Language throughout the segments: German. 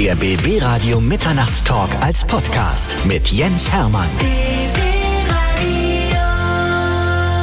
Der BB Radio Mitternachtstalk als Podcast mit Jens Hermann.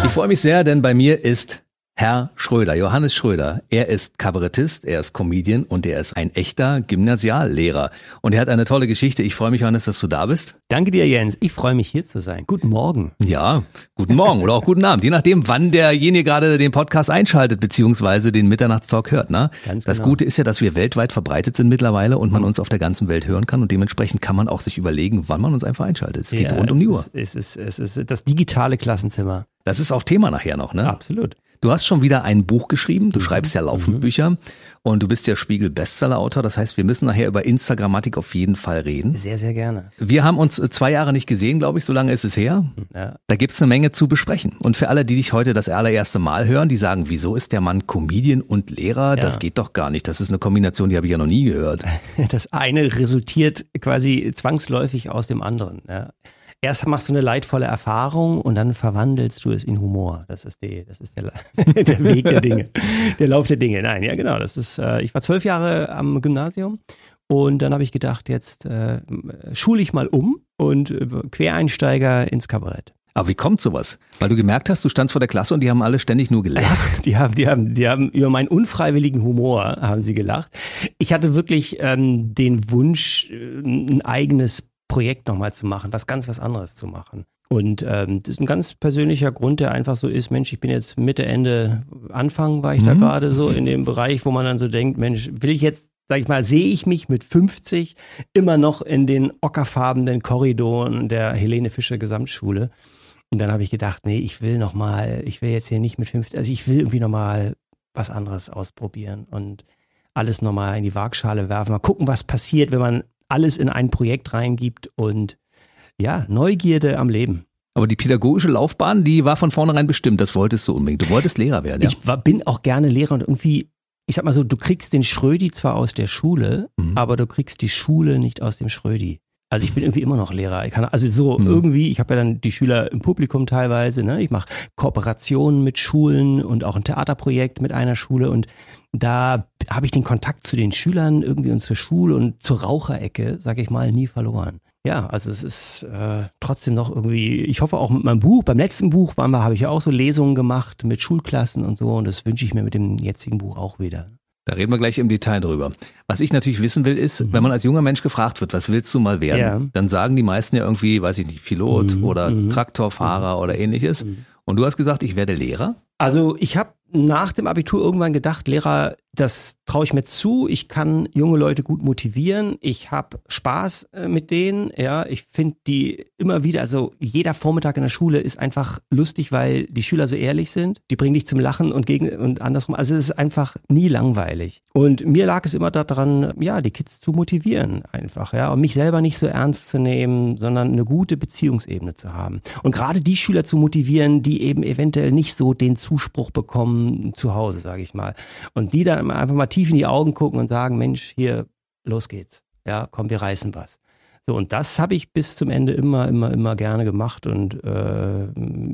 Ich freue mich sehr, denn bei mir ist Herr Schröder, Johannes Schröder. Er ist Kabarettist, er ist Comedian und er ist ein echter Gymnasiallehrer. Und er hat eine tolle Geschichte. Ich freue mich, Johannes, dass du da bist. Danke dir, Jens. Ich freue mich, hier zu sein. Guten Morgen. Ja, guten Morgen oder auch guten Abend, je nachdem, wann derjenige gerade den Podcast einschaltet, beziehungsweise den Mitternachtstalk hört. Ne? Ganz das genau. Gute ist ja, dass wir weltweit verbreitet sind mittlerweile und man mhm. uns auf der ganzen Welt hören kann. Und dementsprechend kann man auch sich überlegen, wann man uns einfach einschaltet. Es geht ja, rund um die Uhr. Es ist, es ist das digitale Klassenzimmer. Das ist auch Thema nachher noch, ne? Absolut. Du hast schon wieder ein Buch geschrieben, du mhm. schreibst ja laufend mhm. Bücher und du bist ja Spiegel-Bestseller-Autor. Das heißt, wir müssen nachher über Instagrammatik auf jeden Fall reden. Sehr, sehr gerne. Wir haben uns äh, zwei Jahre nicht gesehen, glaube ich, so lange ist es her. Ja. Da gibt's eine Menge zu besprechen. Und für alle, die dich heute das allererste Mal hören, die sagen, wieso ist der Mann Comedian und Lehrer? Ja. Das geht doch gar nicht. Das ist eine Kombination, die habe ich ja noch nie gehört. Das eine resultiert quasi zwangsläufig aus dem anderen. Ja erst machst du eine leidvolle Erfahrung und dann verwandelst du es in Humor. Das ist, die, das ist der, der Weg der Dinge, der Lauf der Dinge. Nein, ja genau. Das ist, äh, ich war zwölf Jahre am Gymnasium und dann habe ich gedacht, jetzt äh, schule ich mal um und äh, Quereinsteiger ins Kabarett. Aber wie kommt sowas? Weil du gemerkt hast, du standst vor der Klasse und die haben alle ständig nur gelacht. Die haben, die haben, die haben über meinen unfreiwilligen Humor haben sie gelacht. Ich hatte wirklich ähm, den Wunsch, äh, ein eigenes Projekt nochmal zu machen, was ganz was anderes zu machen. Und ähm, das ist ein ganz persönlicher Grund, der einfach so ist, Mensch, ich bin jetzt Mitte, Ende, Anfang war ich mhm. da gerade so in dem Bereich, wo man dann so denkt, Mensch, will ich jetzt, sag ich mal, sehe ich mich mit 50 immer noch in den ockerfarbenen Korridoren der Helene Fischer Gesamtschule? Und dann habe ich gedacht, nee, ich will nochmal, ich will jetzt hier nicht mit 50, also ich will irgendwie nochmal was anderes ausprobieren und alles nochmal in die Waagschale werfen, mal gucken, was passiert, wenn man alles in ein Projekt reingibt und ja, Neugierde am Leben. Aber die pädagogische Laufbahn, die war von vornherein bestimmt. Das wolltest du unbedingt. Du wolltest Lehrer werden. Ja? Ich war, bin auch gerne Lehrer und irgendwie, ich sag mal so, du kriegst den Schrödi zwar aus der Schule, mhm. aber du kriegst die Schule nicht aus dem Schrödi. Also ich bin irgendwie immer noch Lehrer. Ich kann also so mhm. irgendwie, ich habe ja dann die Schüler im Publikum teilweise, ne? Ich mache Kooperationen mit Schulen und auch ein Theaterprojekt mit einer Schule und da habe ich den Kontakt zu den Schülern irgendwie und zur Schule und zur Raucherecke, sage ich mal, nie verloren. Ja, also es ist äh, trotzdem noch irgendwie, ich hoffe auch mit meinem Buch, beim letzten Buch habe ich ja auch so Lesungen gemacht mit Schulklassen und so und das wünsche ich mir mit dem jetzigen Buch auch wieder. Da reden wir gleich im Detail drüber. Was ich natürlich wissen will, ist, mhm. wenn man als junger Mensch gefragt wird, was willst du mal werden, ja. dann sagen die meisten ja irgendwie, weiß ich nicht, Pilot mhm. oder mhm. Traktorfahrer mhm. oder ähnliches. Mhm. Und du hast gesagt, ich werde Lehrer? Also ich habe nach dem Abitur irgendwann gedacht, Lehrer, das traue ich mir zu. Ich kann junge Leute gut motivieren. Ich habe Spaß äh, mit denen. Ja, ich finde die immer wieder, also jeder Vormittag in der Schule ist einfach lustig, weil die Schüler so ehrlich sind. Die bringen dich zum Lachen und gegen und andersrum. Also es ist einfach nie langweilig. Und mir lag es immer daran, ja, die Kids zu motivieren einfach, ja, und mich selber nicht so ernst zu nehmen, sondern eine gute Beziehungsebene zu haben. Und gerade die Schüler zu motivieren, die eben eventuell nicht so den Zuspruch bekommen zu Hause, sage ich mal. Und die dann einfach mal tief in die Augen gucken und sagen, Mensch, hier, los geht's. Ja, komm, wir reißen was. So, und das habe ich bis zum Ende immer, immer, immer gerne gemacht. Und äh,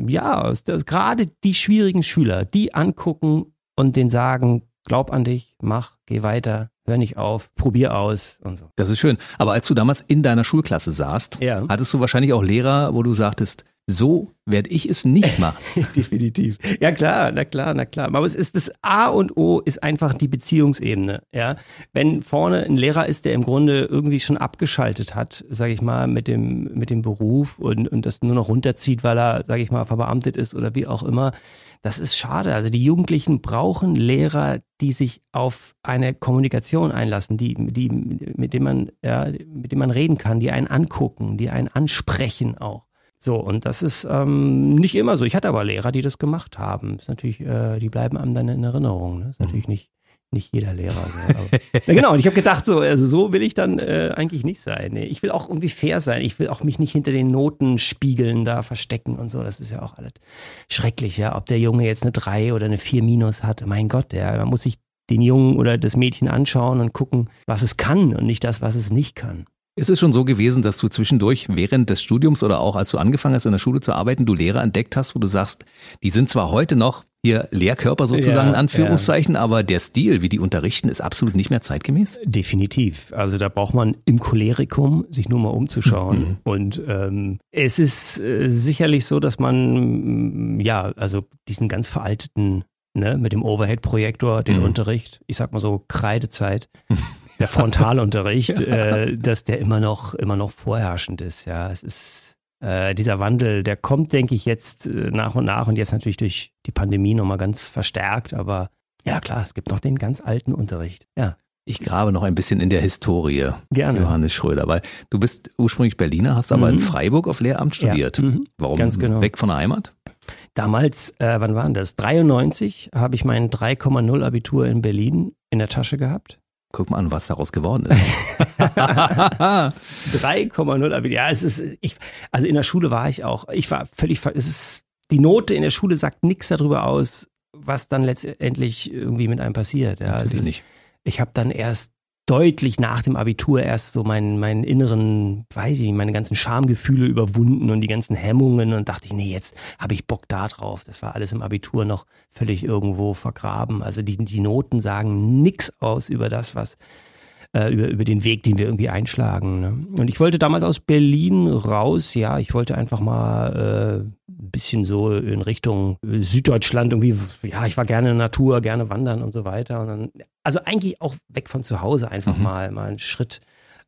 ja, gerade die schwierigen Schüler, die angucken und denen sagen, glaub an dich, mach, geh weiter, hör nicht auf, probier aus und so. Das ist schön. Aber als du damals in deiner Schulklasse saßt, ja. hattest du wahrscheinlich auch Lehrer, wo du sagtest, so werde ich es nicht machen. Definitiv. Ja klar, na klar, na klar. Aber es ist das A und O ist einfach die Beziehungsebene. Ja, wenn vorne ein Lehrer ist, der im Grunde irgendwie schon abgeschaltet hat, sage ich mal, mit dem mit dem Beruf und und das nur noch runterzieht, weil er, sage ich mal, verbeamtet ist oder wie auch immer. Das ist schade. Also die Jugendlichen brauchen Lehrer, die sich auf eine Kommunikation einlassen, die, die, mit dem man, ja, mit dem man reden kann, die einen angucken, die einen ansprechen auch. So, und das ist ähm, nicht immer so. Ich hatte aber Lehrer, die das gemacht haben. Ist natürlich, äh, die bleiben einem dann in Erinnerung. Ne? Ist natürlich nicht, nicht jeder Lehrer. So. Aber, ja, genau, und ich habe gedacht, so, also so will ich dann äh, eigentlich nicht sein. Nee, ich will auch irgendwie fair sein. Ich will auch mich nicht hinter den Notenspiegeln da verstecken und so. Das ist ja auch alles schrecklich, ja. Ob der Junge jetzt eine 3 oder eine 4 minus hat, mein Gott, ja, man muss sich den Jungen oder das Mädchen anschauen und gucken, was es kann und nicht das, was es nicht kann. Ist es schon so gewesen, dass du zwischendurch während des Studiums oder auch als du angefangen hast in der Schule zu arbeiten, du Lehrer entdeckt hast, wo du sagst, die sind zwar heute noch ihr Lehrkörper sozusagen in Anführungszeichen, aber der Stil, wie die unterrichten, ist absolut nicht mehr zeitgemäß. Definitiv. Also da braucht man im Cholerikum sich nur mal umzuschauen. Mhm. Und ähm, es ist äh, sicherlich so, dass man ja, also diesen ganz veralteten ne, mit dem Overhead-Projektor, den mhm. Unterricht, ich sag mal so Kreidezeit, der Frontalunterricht, äh, dass der immer noch, immer noch vorherrschend ist. Ja, es ist äh, dieser Wandel, der kommt, denke ich, jetzt äh, nach und nach und jetzt natürlich durch die Pandemie nochmal ganz verstärkt. Aber ja, klar, es gibt noch den ganz alten Unterricht. Ja. Ich grabe noch ein bisschen in der Historie, Gerne. Johannes Schröder, weil du bist ursprünglich Berliner, hast aber mhm. in Freiburg auf Lehramt studiert. Ja. Mhm. Warum Ganz genau. weg von der Heimat? Damals, äh, wann war das? 93 habe ich mein 3,0 Abitur in Berlin in der Tasche gehabt. Guck mal an, was daraus geworden ist. 3,0 Abitur. Ja, es ist, ich, also in der Schule war ich auch. Ich war völlig, es ist, die Note in der Schule sagt nichts darüber aus, was dann letztendlich irgendwie mit einem passiert. Ja, Natürlich also nicht. Ich habe dann erst deutlich nach dem Abitur erst so meinen, meinen inneren, weiß ich meine ganzen Schamgefühle überwunden und die ganzen Hemmungen und dachte ich, nee, jetzt habe ich Bock da drauf. Das war alles im Abitur noch völlig irgendwo vergraben. Also die, die Noten sagen nichts aus über das, was äh, über, über den Weg, den wir irgendwie einschlagen. Ne? Und ich wollte damals aus Berlin raus, ja, ich wollte einfach mal äh, ein bisschen so in Richtung Süddeutschland irgendwie, ja, ich war gerne in der Natur, gerne wandern und so weiter. Und dann, also eigentlich auch weg von zu Hause, einfach mhm. mal, mal einen Schritt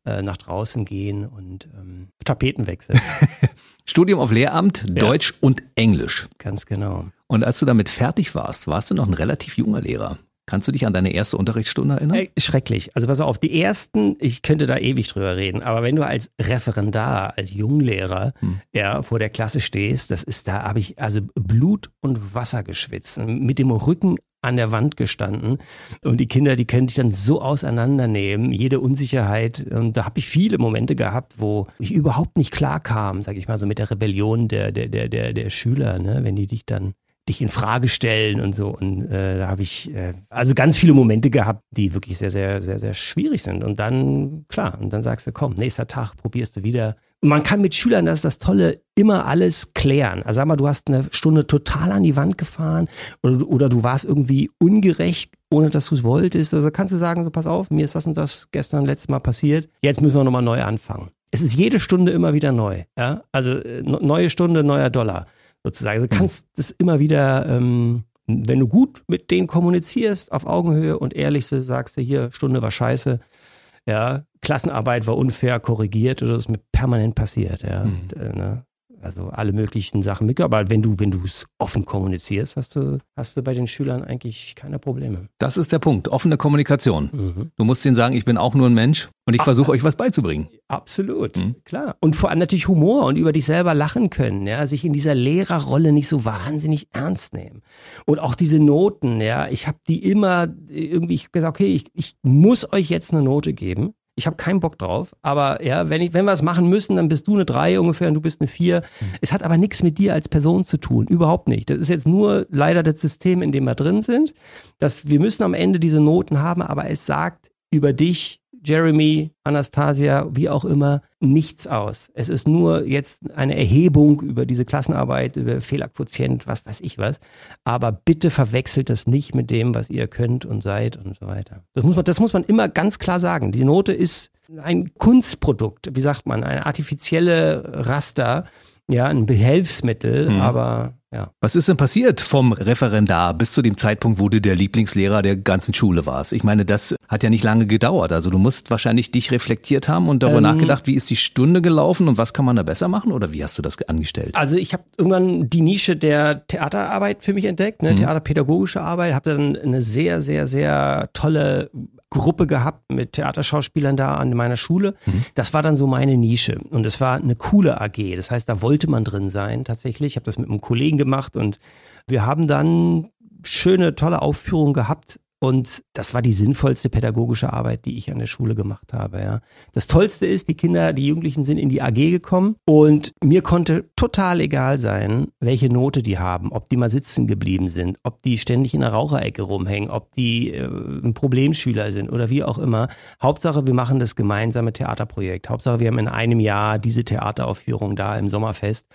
äh, nach draußen gehen und ähm, Tapetenwechsel. Studium auf Lehramt, ja. Deutsch und Englisch. Ganz genau. Und als du damit fertig warst, warst du noch ein relativ junger Lehrer. Kannst du dich an deine erste Unterrichtsstunde erinnern? Äh, schrecklich. Also pass auf, die ersten, ich könnte da ewig drüber reden, aber wenn du als Referendar, als Junglehrer hm. ja, vor der Klasse stehst, das ist, da habe ich also Blut und Wasser geschwitzt, mit dem Rücken an der Wand gestanden und die Kinder, die können dich dann so auseinandernehmen, jede Unsicherheit und da habe ich viele Momente gehabt, wo ich überhaupt nicht klar kam, sage ich mal so mit der Rebellion der der der der der Schüler, ne, wenn die dich dann dich in Frage stellen und so. Und äh, da habe ich äh, also ganz viele Momente gehabt, die wirklich sehr, sehr, sehr, sehr schwierig sind. Und dann, klar, und dann sagst du, komm, nächster Tag probierst du wieder. Man kann mit Schülern, das ist das Tolle, immer alles klären. Also sag mal, du hast eine Stunde total an die Wand gefahren oder, oder du warst irgendwie ungerecht, ohne dass du es wolltest. Also kannst du sagen, so pass auf, mir ist das und das gestern letztes Mal passiert. Jetzt müssen wir nochmal neu anfangen. Es ist jede Stunde immer wieder neu. Ja? Also äh, neue Stunde, neuer Dollar sozusagen. Du kannst das immer wieder, ähm, wenn du gut mit denen kommunizierst, auf Augenhöhe und ehrlich sagst du, hier, Stunde war scheiße, ja, Klassenarbeit war unfair, korrigiert oder das ist mir permanent passiert, ja. Mhm. Und, äh, ne? Also alle möglichen Sachen mit. Aber wenn du, wenn du es offen kommunizierst, hast du, hast du bei den Schülern eigentlich keine Probleme. Das ist der Punkt. Offene Kommunikation. Mhm. Du musst ihnen sagen, ich bin auch nur ein Mensch und ich versuche euch was beizubringen. Absolut, mhm. klar. Und vor allem natürlich Humor und über dich selber lachen können, ja, sich in dieser Lehrerrolle nicht so wahnsinnig ernst nehmen. Und auch diese Noten, ja, ich habe die immer irgendwie, ich gesagt, okay, ich, ich muss euch jetzt eine Note geben ich habe keinen Bock drauf. Aber ja, wenn, ich, wenn wir es machen müssen, dann bist du eine 3 ungefähr und du bist eine 4. Mhm. Es hat aber nichts mit dir als Person zu tun. Überhaupt nicht. Das ist jetzt nur leider das System, in dem wir drin sind. Dass wir müssen am Ende diese Noten haben, aber es sagt über dich Jeremy, Anastasia, wie auch immer, nichts aus. Es ist nur jetzt eine Erhebung über diese Klassenarbeit, über Fehlerquotient, was weiß ich was. Aber bitte verwechselt das nicht mit dem, was ihr könnt und seid und so weiter. Das muss man, das muss man immer ganz klar sagen. Die Note ist ein Kunstprodukt, wie sagt man, eine artifizielle Raster, ja, ein Behelfsmittel, mhm. aber ja. Was ist denn passiert vom Referendar bis zu dem Zeitpunkt, wo du der Lieblingslehrer der ganzen Schule warst? Ich meine, das hat ja nicht lange gedauert. Also du musst wahrscheinlich dich reflektiert haben und darüber ähm, nachgedacht, wie ist die Stunde gelaufen und was kann man da besser machen oder wie hast du das angestellt? Also ich habe irgendwann die Nische der Theaterarbeit für mich entdeckt, ne? Mhm. Theaterpädagogische Arbeit, habe dann eine sehr, sehr, sehr tolle Gruppe gehabt mit Theaterschauspielern da an meiner Schule. Mhm. Das war dann so meine Nische und es war eine coole AG. Das heißt, da wollte man drin sein tatsächlich. Ich habe das mit einem Kollegen gemacht und wir haben dann schöne, tolle Aufführungen gehabt Und das war die sinnvollste pädagogische Arbeit, die ich an der Schule gemacht habe. Ja. Das Tollste ist, die Kinder, die Jugendlichen sind in die AG gekommen und mir konnte total egal sein, welche Note die haben, ob die mal sitzen geblieben sind, ob die ständig in der Raucherecke rumhängen, ob die äh, ein Problemschüler sind oder wie auch immer. Hauptsache, wir machen das gemeinsame Theaterprojekt. Hauptsache, wir haben in einem Jahr diese Theateraufführung da im Sommerfest.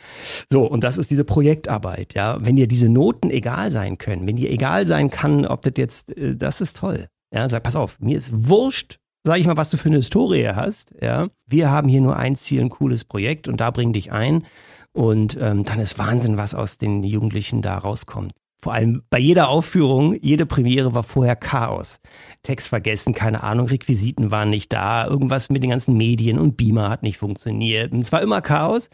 So, und das ist diese Projektarbeit. Ja, wenn dir diese Noten egal sein können, wenn dir egal sein kann, ob das jetzt äh, das ist toll. Ja, sag, pass auf, mir ist wurscht, sag ich mal, was du für eine Historie hast. Ja, wir haben hier nur ein Ziel, ein cooles Projekt und da bring dich ein. Und ähm, dann ist Wahnsinn, was aus den Jugendlichen da rauskommt. Vor allem bei jeder Aufführung, jede Premiere war vorher Chaos. Text vergessen, keine Ahnung, Requisiten waren nicht da, irgendwas mit den ganzen Medien und Beamer hat nicht funktioniert. Und es war immer Chaos.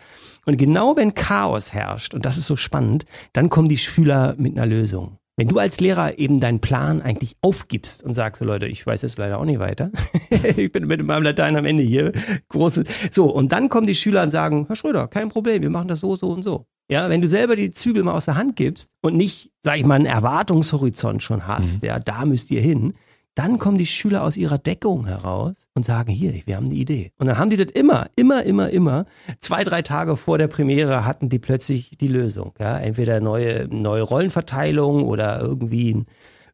Und genau wenn Chaos herrscht, und das ist so spannend, dann kommen die Schüler mit einer Lösung. Wenn du als Lehrer eben deinen Plan eigentlich aufgibst und sagst, so Leute, ich weiß jetzt leider auch nicht weiter. ich bin mit meinem Latein am Ende hier. Große. So, und dann kommen die Schüler und sagen, Herr Schröder, kein Problem, wir machen das so, so und so. Ja, wenn du selber die Zügel mal aus der Hand gibst und nicht, sag ich mal, einen Erwartungshorizont schon hast, mhm. ja, da müsst ihr hin, dann kommen die Schüler aus ihrer Deckung heraus und sagen, hier, wir haben eine Idee. Und dann haben die das immer, immer, immer, immer. Zwei, drei Tage vor der Premiere hatten die plötzlich die Lösung. Ja? Entweder neue, neue Rollenverteilung oder irgendwie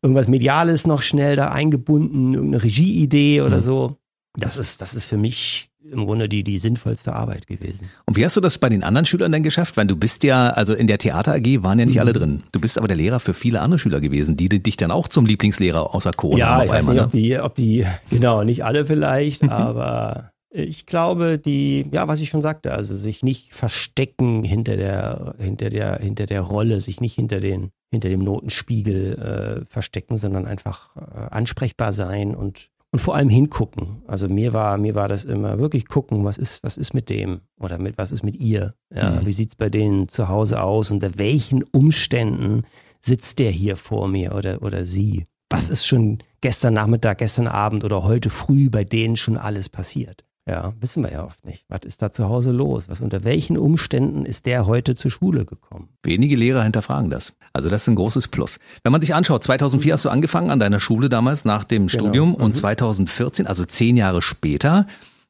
irgendwas Mediales noch schnell da eingebunden, irgendeine Regieidee oder mhm. so. Das ist, das ist für mich im Grunde die, die sinnvollste Arbeit gewesen. Und wie hast du das bei den anderen Schülern denn geschafft? Weil du bist ja, also in der Theater AG waren ja nicht mhm. alle drin. Du bist aber der Lehrer für viele andere Schüler gewesen, die dich dann auch zum Lieblingslehrer außer Corona Ja, ich weiß einmal, nicht, ne? ob die, ob die, genau, nicht alle vielleicht, mhm. aber ich glaube, die, ja, was ich schon sagte, also sich nicht verstecken hinter der, hinter der, hinter der Rolle, sich nicht hinter den, hinter dem Notenspiegel äh, verstecken, sondern einfach äh, ansprechbar sein und und vor allem hingucken. Also mir war, mir war das immer wirklich gucken, was ist, was ist mit dem oder mit, was ist mit ihr? Ja, mhm. Wie sieht's bei denen zu Hause aus? Unter welchen Umständen sitzt der hier vor mir oder, oder sie? Was ist schon gestern Nachmittag, gestern Abend oder heute früh bei denen schon alles passiert? Ja, wissen wir ja oft nicht. Was ist da zu Hause los? Was unter welchen Umständen ist der heute zur Schule gekommen? Wenige Lehrer hinterfragen das. Also das ist ein großes Plus. Wenn man sich anschaut, 2004 hast du angefangen an deiner Schule damals nach dem genau. Studium mhm. und 2014, also zehn Jahre später,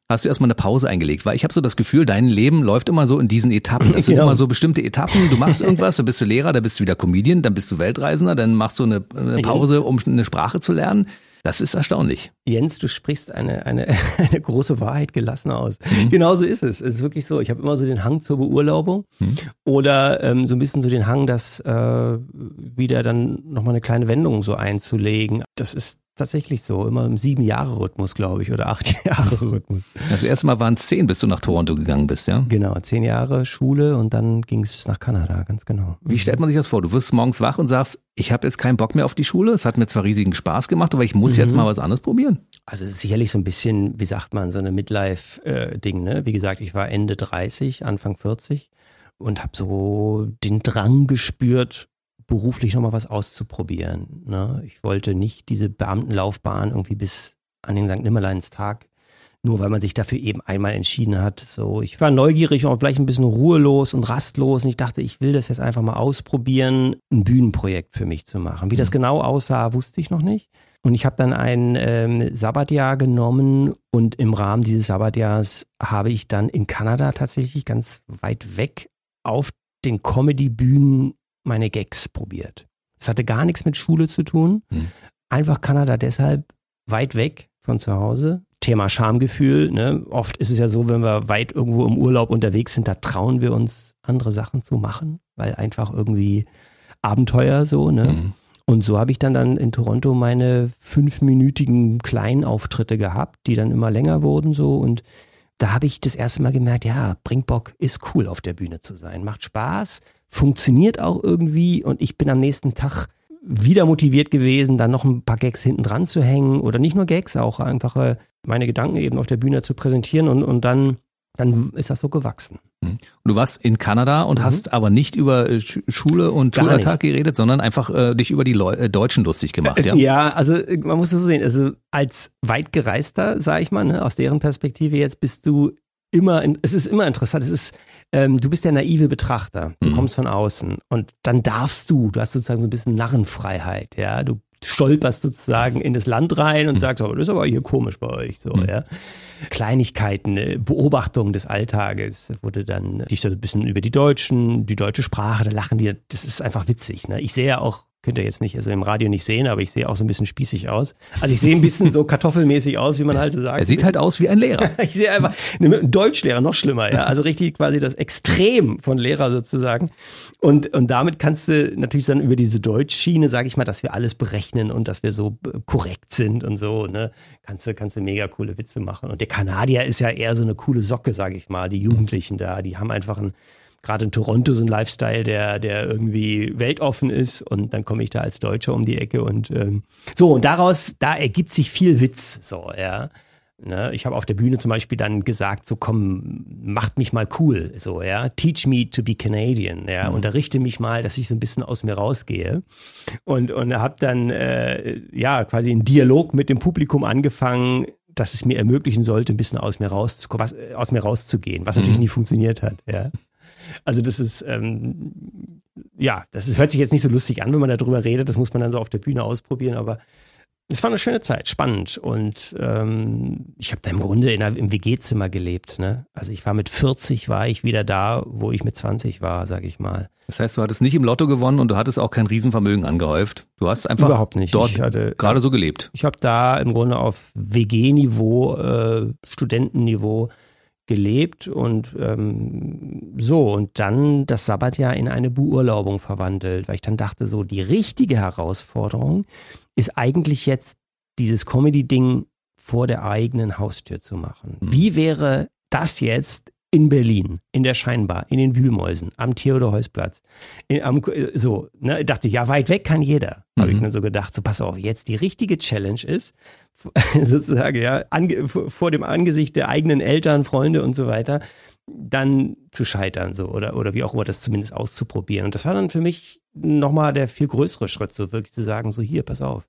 hast du erstmal eine Pause eingelegt, weil ich habe so das Gefühl, dein Leben läuft immer so in diesen Etappen. Das sind genau. immer so bestimmte Etappen. Du machst irgendwas, dann bist du Lehrer, dann bist du wieder Comedian, dann bist du Weltreisender, dann machst du eine, eine Pause, um eine Sprache zu lernen. Das ist erstaunlich. Jens, du sprichst eine, eine, eine große Wahrheit gelassen aus. Mhm. Genauso ist es. Es ist wirklich so. Ich habe immer so den Hang zur Beurlaubung mhm. oder ähm, so ein bisschen so den Hang, das äh, wieder dann nochmal eine kleine Wendung so einzulegen. Das ist tatsächlich so, immer im sieben Jahre Rhythmus, glaube ich, oder acht Jahre Rhythmus. Das erste Mal waren es zehn, bis du nach Toronto gegangen bist, ja? Genau, zehn Jahre Schule und dann ging es nach Kanada, ganz genau. Wie stellt man sich das vor? Du wirst morgens wach und sagst, ich habe jetzt keinen Bock mehr auf die Schule. Es hat mir zwar riesigen Spaß gemacht, aber ich muss mhm. jetzt mal was anderes probieren. Also es ist sicherlich so ein bisschen, wie sagt man, so eine Midlife-Ding. Ne? Wie gesagt, ich war Ende 30, Anfang 40 und habe so den Drang gespürt, beruflich nochmal was auszuprobieren. Ne? Ich wollte nicht diese Beamtenlaufbahn irgendwie bis an den St. Nimmerleins Tag, nur weil man sich dafür eben einmal entschieden hat. So, ich war neugierig und auch gleich ein bisschen ruhelos und rastlos und ich dachte, ich will das jetzt einfach mal ausprobieren, ein Bühnenprojekt für mich zu machen. Wie das mhm. genau aussah, wusste ich noch nicht. Und ich habe dann ein ähm, Sabbatjahr genommen und im Rahmen dieses Sabbatjahrs habe ich dann in Kanada tatsächlich ganz weit weg auf den Comedy-Bühnen meine Gags probiert. Es hatte gar nichts mit Schule zu tun. Hm. Einfach Kanada deshalb weit weg von zu Hause. Thema Schamgefühl. Ne? Oft ist es ja so, wenn wir weit irgendwo im Urlaub unterwegs sind, da trauen wir uns andere Sachen zu machen, weil einfach irgendwie Abenteuer so. Ne? Hm. Und so habe ich dann, dann in Toronto meine fünfminütigen Kleinauftritte gehabt, die dann immer länger wurden so und da habe ich das erste Mal gemerkt, ja, bringt Bock, ist cool auf der Bühne zu sein, macht Spaß, funktioniert auch irgendwie und ich bin am nächsten Tag wieder motiviert gewesen, dann noch ein paar Gags hinten dran zu hängen oder nicht nur Gags, auch einfach äh, meine Gedanken eben auf der Bühne zu präsentieren und, und dann, dann ist das so gewachsen. Mhm. Du warst in Kanada und mhm. hast aber nicht über äh, Schule und Gar Schulalltag geredet, sondern einfach äh, dich über die Leu äh, Deutschen lustig gemacht, ja? ja, also man muss es so sehen, also als weitgereister, sage ich mal, ne, aus deren Perspektive jetzt bist du immer, in, es ist immer interessant, es ist ähm, du bist der naive Betrachter, du mhm. kommst von außen und dann darfst du, du hast sozusagen so ein bisschen Narrenfreiheit, ja, du stolperst sozusagen in das Land rein und mhm. sagst, oh, das ist aber hier komisch bei euch so, mhm. ja. Kleinigkeiten, äh, Beobachtung des Alltages wurde dann so ein bisschen über die Deutschen, die deutsche Sprache, da lachen die, das ist einfach witzig. Ne? Ich sehe ja auch könnt ihr jetzt nicht, also im Radio nicht sehen, aber ich sehe auch so ein bisschen spießig aus. Also ich sehe ein bisschen so kartoffelmäßig aus, wie man halt so sagt. Er sieht halt aus wie ein Lehrer. ich sehe einfach, ein Deutschlehrer, noch schlimmer, ja. Also richtig quasi das Extrem von Lehrer sozusagen. Und, und damit kannst du natürlich dann über diese Deutschschiene, sage ich mal, dass wir alles berechnen und dass wir so korrekt sind und so, ne, kannst du, kannst du mega coole Witze machen. Und der Kanadier ist ja eher so eine coole Socke, sage ich mal. Die Jugendlichen da, die haben einfach ein gerade in Toronto so ein Lifestyle, der, der irgendwie weltoffen ist und dann komme ich da als Deutscher um die Ecke und ähm, so und daraus, da ergibt sich viel Witz, so, ja. Ne, ich habe auf der Bühne zum Beispiel dann gesagt, so komm, macht mich mal cool, so, ja, teach me to be Canadian, ja, mhm. unterrichte mich mal, dass ich so ein bisschen aus mir rausgehe und, und habe dann, äh, ja, quasi einen Dialog mit dem Publikum angefangen, dass es mir ermöglichen sollte, ein bisschen aus mir raus, was, aus mir rauszugehen, was natürlich mhm. nie funktioniert hat, ja. Also das ist, ähm, ja, das ist, hört sich jetzt nicht so lustig an, wenn man darüber redet. Das muss man dann so auf der Bühne ausprobieren, aber es war eine schöne Zeit, spannend. Und ähm, ich habe da im Grunde in einer, im WG-Zimmer gelebt. Ne? Also ich war mit 40, war ich wieder da, wo ich mit 20 war, sag ich mal. Das heißt, du hattest nicht im Lotto gewonnen und du hattest auch kein Riesenvermögen angehäuft. Du hast einfach Überhaupt nicht. dort hatte, gerade so gelebt. Ich habe da im Grunde auf WG-Niveau, äh, Studentenniveau gelebt und ähm, so und dann das Sabbatjahr in eine Beurlaubung verwandelt, weil ich dann dachte, so die richtige Herausforderung ist eigentlich jetzt dieses Comedy-Ding vor der eigenen Haustür zu machen. Mhm. Wie wäre das jetzt in Berlin, in der Scheinbar, in den Wühlmäusen, am Theodor-Heuss-Platz. So, ne, dachte ich, ja, weit weg kann jeder. Mhm. Habe ich mir so gedacht, so pass auf, jetzt die richtige Challenge ist, sozusagen, ja, ange, vor dem Angesicht der eigenen Eltern, Freunde und so weiter, dann zu scheitern, so, oder, oder wie auch immer das zumindest auszuprobieren. Und das war dann für mich nochmal der viel größere Schritt, so wirklich zu sagen, so hier, pass auf.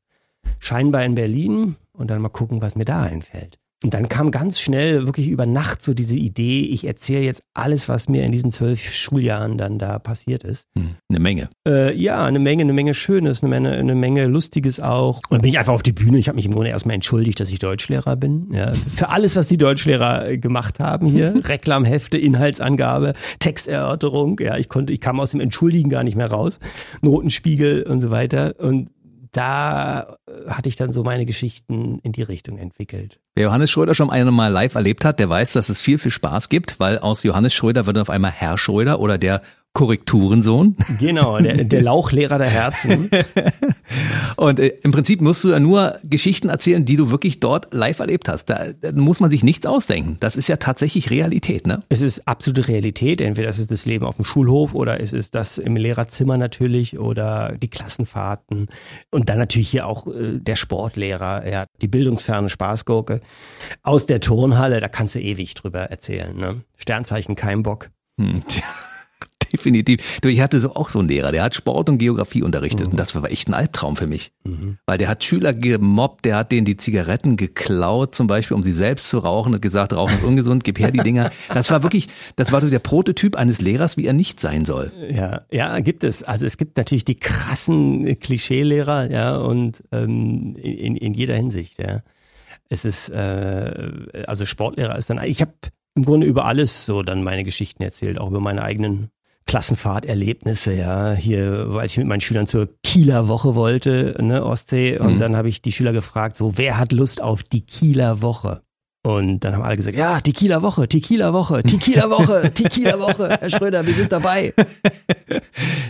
Scheinbar in Berlin und dann mal gucken, was mir da einfällt. Und dann kam ganz schnell, wirklich über Nacht, so diese Idee, ich erzähle jetzt alles, was mir in diesen zwölf Schuljahren dann da passiert ist. Hm, eine Menge. Äh, ja, eine Menge, eine Menge Schönes, eine Menge, eine Menge Lustiges auch. Und dann bin ich einfach auf die Bühne. Ich habe mich im Grunde erstmal entschuldigt, dass ich Deutschlehrer bin. Ja, für alles, was die Deutschlehrer gemacht haben hier. Reklamhefte, Inhaltsangabe, Texterörterung. Ja, ich konnte, ich kam aus dem Entschuldigen gar nicht mehr raus. Notenspiegel und so weiter. Und da äh, hatte ich dann so meine Geschichten in die Richtung entwickelt. Wer Johannes Schröder schon einmal live erlebt hat, der weiß, dass es viel, viel Spaß gibt, weil aus Johannes Schröder wird auf einmal Herr Schröder oder der Korrekturensohn. Genau, der, der Lauchlehrer der Herzen. und äh, im Prinzip musst du ja nur Geschichten erzählen, die du wirklich dort live erlebt hast. Da, da, muss man sich nichts ausdenken. Das ist ja tatsächlich Realität, ne? Es ist absolute Realität. Entweder es ist das Leben auf dem Schulhof oder es ist das im Lehrerzimmer natürlich oder die Klassenfahrten. Und dann natürlich hier auch äh, der Sportlehrer, ja, die bildungsferne Spaßgurke. Aus der Turnhalle, da kannst du ewig drüber erzählen, ne? Sternzeichen kein Bock. Hm. Definitiv. Du, ich hatte so auch so einen Lehrer, der hat Sport und Geografie unterrichtet. Mhm. Und das war echt ein Albtraum für mich. Mhm. Weil der hat Schüler gemobbt, der hat denen die Zigaretten geklaut, zum Beispiel, um sie selbst zu rauchen, und gesagt, Rauchen ist ungesund, gib her die Dinger. Das war wirklich, das war der Prototyp eines Lehrers, wie er nicht sein soll. Ja, ja, gibt es. Also es gibt natürlich die krassen Klischeelehrer, ja, und ähm, in, in jeder Hinsicht, ja. Es ist, äh, also Sportlehrer ist dann, ich habe im Grunde über alles so dann meine Geschichten erzählt, auch über meine eigenen Klassenfahrterlebnisse, ja, hier, weil ich mit meinen Schülern zur Kieler Woche wollte, ne, Ostsee, und mhm. dann habe ich die Schüler gefragt, so, wer hat Lust auf die Kieler Woche? Und dann haben alle gesagt, ja, Tequila Woche, Tequila Woche, Tequila Woche, Tequila Woche, Herr Schröder, wir sind dabei.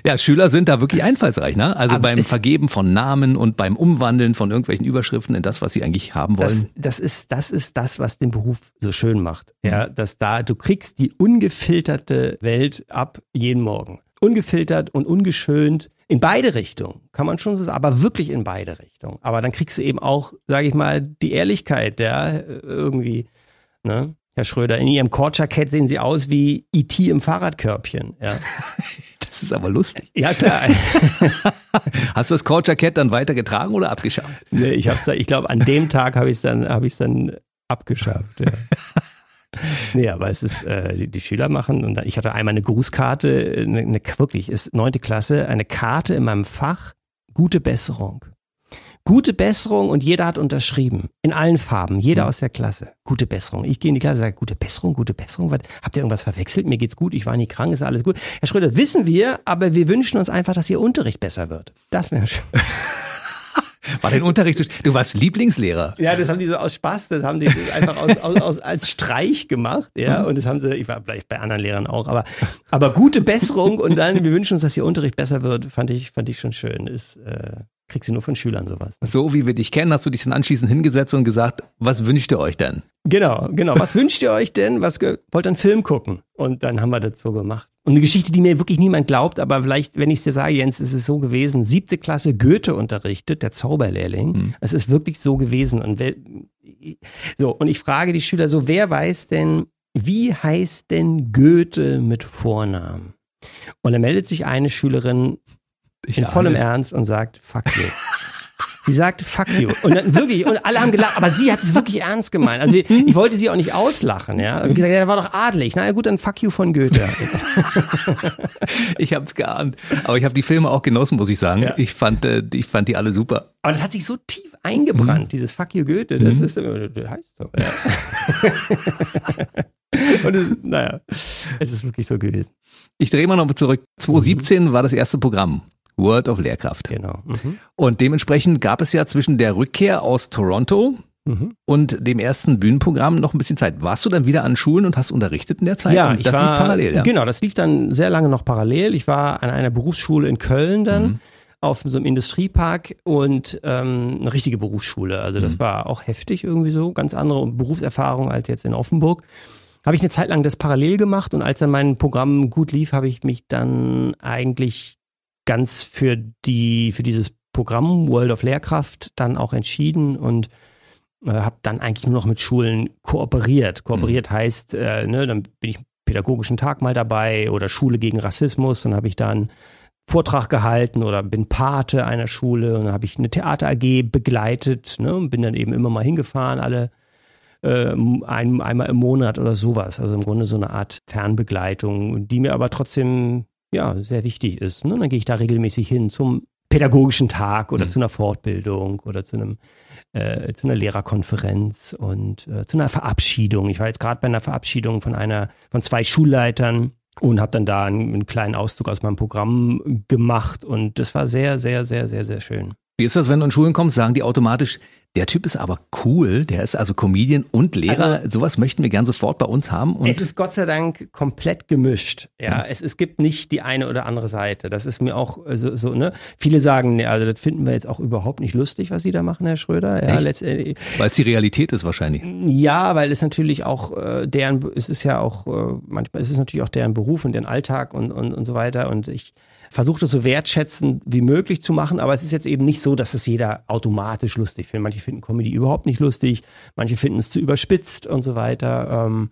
Ja, Schüler sind da wirklich einfallsreich, ne? Also Aber beim Vergeben von Namen und beim Umwandeln von irgendwelchen Überschriften in das, was sie eigentlich haben wollen. Das, das ist, das ist das, was den Beruf so schön macht. Ja, mhm. dass da, du kriegst die ungefilterte Welt ab jeden Morgen. Ungefiltert und ungeschönt in beide Richtungen, kann man schon so sagen, aber wirklich in beide Richtungen. Aber dann kriegst du eben auch, sage ich mal, die Ehrlichkeit, ja, irgendwie, ne? Herr Schröder, in Ihrem Kordjackett sehen Sie aus wie E.T. im Fahrradkörbchen. Ja. Das ist aber lustig. Ja, klar. Hast du das Kordjackett dann weiter getragen oder abgeschafft? Nee, ich, ich glaube, an dem Tag habe ich es dann, hab dann abgeschafft. Ja. Nee, aber es ist, äh, die, die, Schüler machen und ich hatte einmal eine Grußkarte, eine, eine, wirklich, ist neunte Klasse, eine Karte in meinem Fach, gute Besserung. Gute Besserung und jeder hat unterschrieben. In allen Farben. Jeder mhm. aus der Klasse. Gute Besserung. Ich gehe in die Klasse und sage, gute Besserung, gute Besserung. Was, habt ihr irgendwas verwechselt? Mir geht's gut, ich war nie krank, ist alles gut. Herr Schröder, wissen wir, aber wir wünschen uns einfach, dass Ihr Unterricht besser wird. Das wäre schön. War dein Unterricht, du warst Lieblingslehrer. Ja, das haben die so aus Spaß, das haben die einfach aus, aus, aus, als Streich gemacht, ja, mhm. und das haben sie, ich war vielleicht bei anderen Lehrern auch, aber, aber gute Besserung und dann, wir wünschen uns, dass ihr Unterricht besser wird, fand ich, fand ich schon schön, ist, äh, kriegst du nur von Schülern sowas. So wie wir dich kennen, hast du dich dann anschließend hingesetzt und gesagt, was wünscht ihr euch denn? Genau, genau. Was wünscht ihr euch denn? Was wollt ihr einen Film gucken? Und dann haben wir das so gemacht. Und eine Geschichte, die mir wirklich niemand glaubt, aber vielleicht, wenn ich es dir sage, Jens, ist es so gewesen. Siebte Klasse Goethe unterrichtet, der Zauberlehrling. Mhm. Es ist wirklich so gewesen. Und so, und ich frage die Schüler so, wer weiß denn, wie heißt denn Goethe mit Vornamen? Und dann meldet sich eine Schülerin ich in vollem Ernst und sagt, fuck you. Sie sagt, fuck you. Und dann wirklich, und alle haben gelacht, aber sie hat es wirklich ernst gemeint. Also ich wollte sie auch nicht auslachen, ja. Ich gesagt, ja, der war doch adelig. Na ja, gut, dann fuck you von Goethe. ich habe es geahnt. Aber ich habe die Filme auch genossen, muss ich sagen. Ja. Ich, fand, äh, ich fand die alle super. Aber das hat sich so tief eingebrannt, mhm. dieses fuck you Goethe. Das mhm. ist, das heißt so. Ja. Und es, naja, es ist wirklich so gewesen. Ich drehe mal noch zurück. 2017 mhm. war das erste Programm. World of Lehrkraft. Genau. Mhm. Und dementsprechend gab es ja zwischen der Rückkehr aus Toronto mhm. und dem ersten Bühnenprogramm noch ein bisschen Zeit. Warst du dann wieder an Schulen und hast unterrichtet in der Zeit? Ja, und ich das war, lief parallel. Ja? Genau, das lief dann sehr lange noch parallel. Ich war an einer Berufsschule in Köln dann. Mhm. Auf so einem Industriepark und ähm, eine richtige Berufsschule. Also das mhm. war auch heftig irgendwie so, ganz andere Berufserfahrung als jetzt in Offenburg habe ich eine Zeit lang das parallel gemacht und als dann mein Programm gut lief, habe ich mich dann eigentlich ganz für die, für dieses Programm World of Lehrkraft dann auch entschieden und äh, habe dann eigentlich nur noch mit Schulen kooperiert. Kooperiert mhm. heißt, äh, ne, dann bin ich pädagogischen Tag mal dabei oder Schule gegen Rassismus, dann habe ich dann Vortrag gehalten oder bin Pate einer Schule und dann habe ich eine Theater AG begleitet ne, und bin dann eben immer mal hingefahren, alle äh, ein, einmal im Monat oder sowas. Also im Grunde so eine Art Fernbegleitung, die mir aber trotzdem ja, sehr wichtig ist. Ne? Dann gehe ich da regelmäßig hin zum pädagogischen Tag oder mhm. zu einer Fortbildung oder zu einem äh, zu einer Lehrerkonferenz und äh, zu einer Verabschiedung. Ich war jetzt gerade bei einer Verabschiedung von einer von zwei Schulleitern und habe dann da einen, einen, kleinen Auszug aus meinem Programm gemacht und das war sehr sehr sehr sehr sehr schön. Wie ist das, wenn du in Schulen kommst, sagen die automatisch, der Typ ist aber cool, der ist also Comedian und Lehrer. Also, Sowas möchten wir gern sofort bei uns haben. es ist Gott sei Dank komplett gemischt. Ja, mhm. es, es gibt nicht die eine oder andere Seite. Das ist mir auch so, so ne. Viele sagen, ne, also das finden wir jetzt auch überhaupt nicht lustig, was Sie da machen, Herr Schröder. Ja, letztendlich. Weil es die Realität ist wahrscheinlich. Ja, weil es natürlich auch äh, deren, es ist ja auch, äh, manchmal ist es natürlich auch deren Beruf und deren Alltag und, und, und so weiter. Und ich versucht es so wertschätzend wie möglich zu machen, aber es ist jetzt eben nicht so, dass es jeder automatisch lustig findet. Manche finden Comedy überhaupt nicht lustig, manche finden es zu überspitzt und so weiter. Ähm,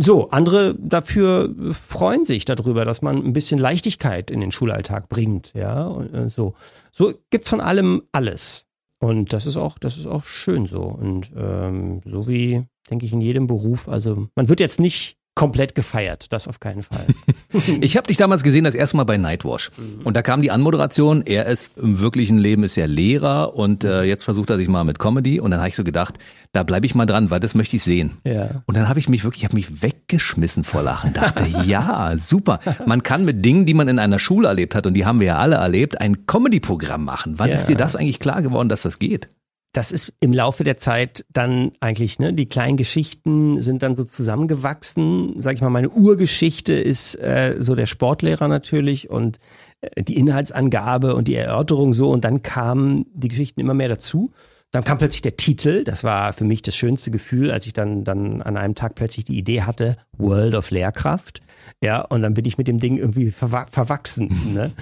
so, andere dafür freuen sich darüber, dass man ein bisschen Leichtigkeit in den Schulalltag bringt. Ja, und, äh, so. So gibt's von allem alles. Und das ist auch, das ist auch schön so. Und ähm, so wie, denke ich, in jedem Beruf. Also man wird jetzt nicht komplett gefeiert, das auf keinen Fall. ich habe dich damals gesehen, das erste Mal bei Nightwash. Mhm. Und da kam die Anmoderation, er ist im wirklichen Leben ist ja Lehrer und äh, jetzt versucht er sich mal mit Comedy. Und dann habe ich so gedacht, da bleibe ich mal dran, weil das möchte ich sehen. Ja. Und dann habe ich mich wirklich, ich habe mich weggeschmissen vor Lachen. Dachte, ja, super. Man kann mit Dingen, die man in einer Schule erlebt hat, und die haben wir ja alle erlebt, ein Comedy-Programm machen. Wann ja. ist dir das eigentlich klar geworden, dass das geht? Das ist im Laufe der Zeit dann eigentlich, ne, die kleinen Geschichten sind dann so zusammengewachsen. Sag ich mal, meine Urgeschichte ist äh, so der Sportlehrer natürlich und äh, die Inhaltsangabe und die Erörterung so und dann kamen die Geschichten immer mehr dazu. Dann kam plötzlich der Titel, das war für mich das schönste Gefühl, als ich dann, dann an einem Tag plötzlich die Idee hatte, World of Lehrkraft. Ja, und dann bin ich mit dem Ding irgendwie verwa verwachsen. Ne?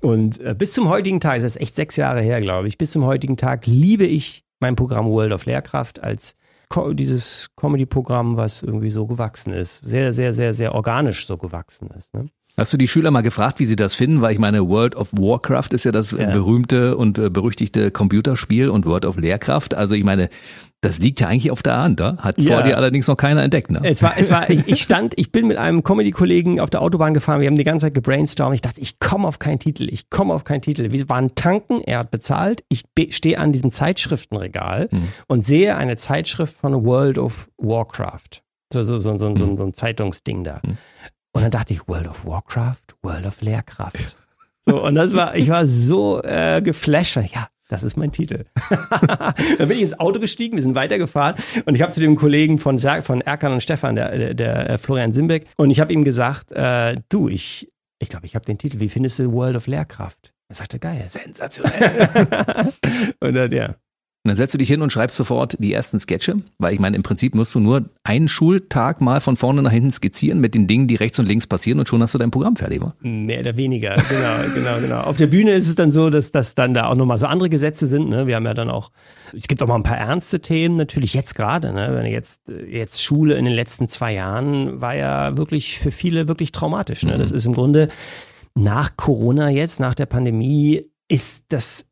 Und äh, bis zum heutigen Tag, das ist echt sechs Jahre her, glaube ich, bis zum heutigen Tag liebe ich mein Programm World of Lehrkraft als Co dieses Comedy-Programm, was irgendwie so gewachsen ist. Sehr, sehr, sehr, sehr organisch so gewachsen ist. Ne? Hast du die Schüler mal gefragt, wie sie das finden? Weil ich meine, World of Warcraft ist ja das ja. berühmte und äh, berüchtigte Computerspiel und World of Lehrkraft. Also ich meine, das liegt ja eigentlich auf der Hand, da? hat ja. vor dir allerdings noch keiner entdeckt. Ne? Es war, es war, ich, stand, ich bin mit einem Comedy-Kollegen auf der Autobahn gefahren, wir haben die ganze Zeit gebrainstormt. Ich dachte, ich komme auf keinen Titel, ich komme auf keinen Titel. Wir waren tanken, er hat bezahlt, ich stehe an diesem Zeitschriftenregal mhm. und sehe eine Zeitschrift von World of Warcraft. So, so, so, so, so, so ein Zeitungsding da. Mhm. Und dann dachte ich, World of Warcraft, World of Lehrkraft. So, und das war, ich war so äh, geflasht. Ja, das ist mein Titel. dann bin ich ins Auto gestiegen, wir sind weitergefahren und ich habe zu dem Kollegen von, von Erkan und Stefan, der, der, äh, Florian Simbeck, und ich habe ihm gesagt, äh, du, ich ich glaube, ich habe den Titel, wie findest du World of Lehrkraft? Er sagte, geil. Sensationell. und dann, ja. Und dann setzt du dich hin und schreibst sofort die ersten Sketche, weil ich meine, im Prinzip musst du nur einen Schultag mal von vorne nach hinten skizzieren mit den Dingen, die rechts und links passieren und schon hast du dein Programm fertig. Wa? Mehr oder weniger, genau, genau, genau. Auf der Bühne ist es dann so, dass, dass dann da auch nochmal so andere Gesetze sind. Ne? Wir haben ja dann auch, es gibt auch mal ein paar ernste Themen, natürlich jetzt gerade. Ne? Wenn jetzt, jetzt Schule in den letzten zwei Jahren war ja wirklich für viele wirklich traumatisch. Ne? Das mhm. ist im Grunde nach Corona jetzt, nach der Pandemie, ist das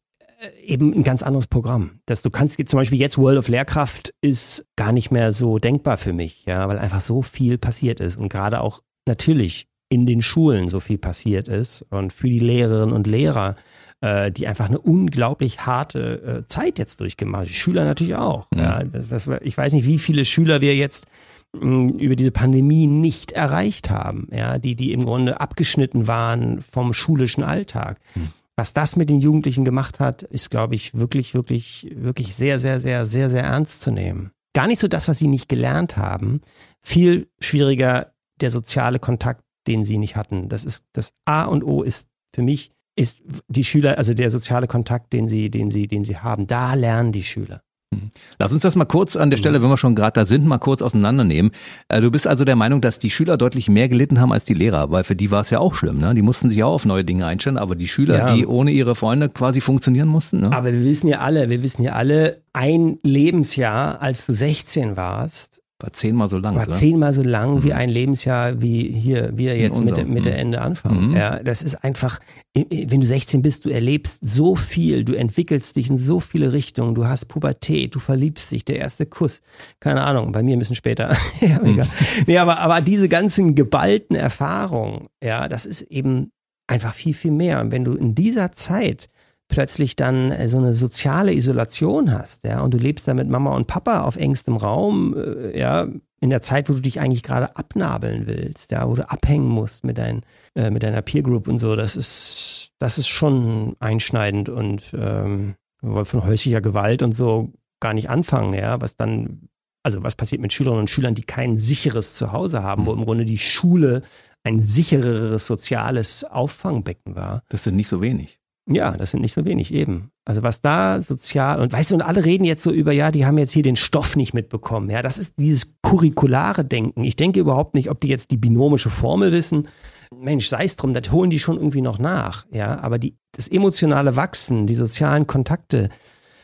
eben ein ganz anderes Programm. Dass du kannst zum Beispiel jetzt World of Lehrkraft ist gar nicht mehr so denkbar für mich, ja, weil einfach so viel passiert ist und gerade auch natürlich in den Schulen so viel passiert ist und für die Lehrerinnen und Lehrer, äh, die einfach eine unglaublich harte äh, Zeit jetzt durchgemacht haben. Die Schüler natürlich auch. Mhm. Ja, das, das, ich weiß nicht, wie viele Schüler wir jetzt mh, über diese Pandemie nicht erreicht haben, ja, die, die im Grunde abgeschnitten waren vom schulischen Alltag. Mhm was das mit den Jugendlichen gemacht hat, ist, glaube ich, wirklich, wirklich, wirklich sehr, sehr, sehr, sehr, sehr ernst zu nehmen. Gar nicht so das, was sie nicht gelernt haben. Viel schwieriger der soziale Kontakt, den sie nicht hatten. Das ist das A und O ist für mich ist die Schüler, also der soziale Kontakt, den sie, den sie, den sie haben. Da lernen die Schüler. Mhm. Lass uns das mal kurz an der Stelle, wenn wir schon gerade da sind, mal kurz auseinandernehmen. Äh, du bist also der Meinung, dass die Schüler deutlich mehr gelitten haben als die Lehrer, weil für die war es ja auch schlimm. Ne? Die mussten sich auch auf neue Dinge einstellen, aber die Schüler, ja. die ohne ihre Freunde quasi funktionieren mussten. Ne? Aber wir wissen ja alle, wir wissen ja alle, ein Lebensjahr, als du 16 warst, war zehnmal so lang. War oder? zehnmal so lang mhm. wie ein Lebensjahr wie hier, wir jetzt mit, mit der mhm. Ende anfangen. Mhm. Ja, das ist einfach, wenn du 16 bist, du erlebst so viel, du entwickelst dich in so viele Richtungen, du hast Pubertät, du verliebst dich, der erste Kuss, keine Ahnung, bei mir ein bisschen später. ja, mhm. Nee, aber, aber diese ganzen geballten Erfahrungen, ja, das ist eben einfach viel, viel mehr. Und wenn du in dieser Zeit plötzlich dann äh, so eine soziale Isolation hast, ja, und du lebst da mit Mama und Papa auf engstem Raum, äh, ja, in der Zeit, wo du dich eigentlich gerade abnabeln willst, ja, wo du abhängen musst mit, dein, äh, mit deiner Peer Group und so, das ist, das ist schon einschneidend und ähm, von häuslicher Gewalt und so gar nicht anfangen, ja, was dann, also was passiert mit Schülerinnen und Schülern, die kein sicheres Zuhause haben, wo im Grunde die Schule ein sichereres soziales Auffangbecken war. Das sind nicht so wenig. Ja, das sind nicht so wenig eben. Also was da sozial und weißt du, und alle reden jetzt so über, ja, die haben jetzt hier den Stoff nicht mitbekommen. Ja, das ist dieses curriculare Denken. Ich denke überhaupt nicht, ob die jetzt die binomische Formel wissen. Mensch, sei es drum, das holen die schon irgendwie noch nach. Ja, aber die, das emotionale Wachsen, die sozialen Kontakte,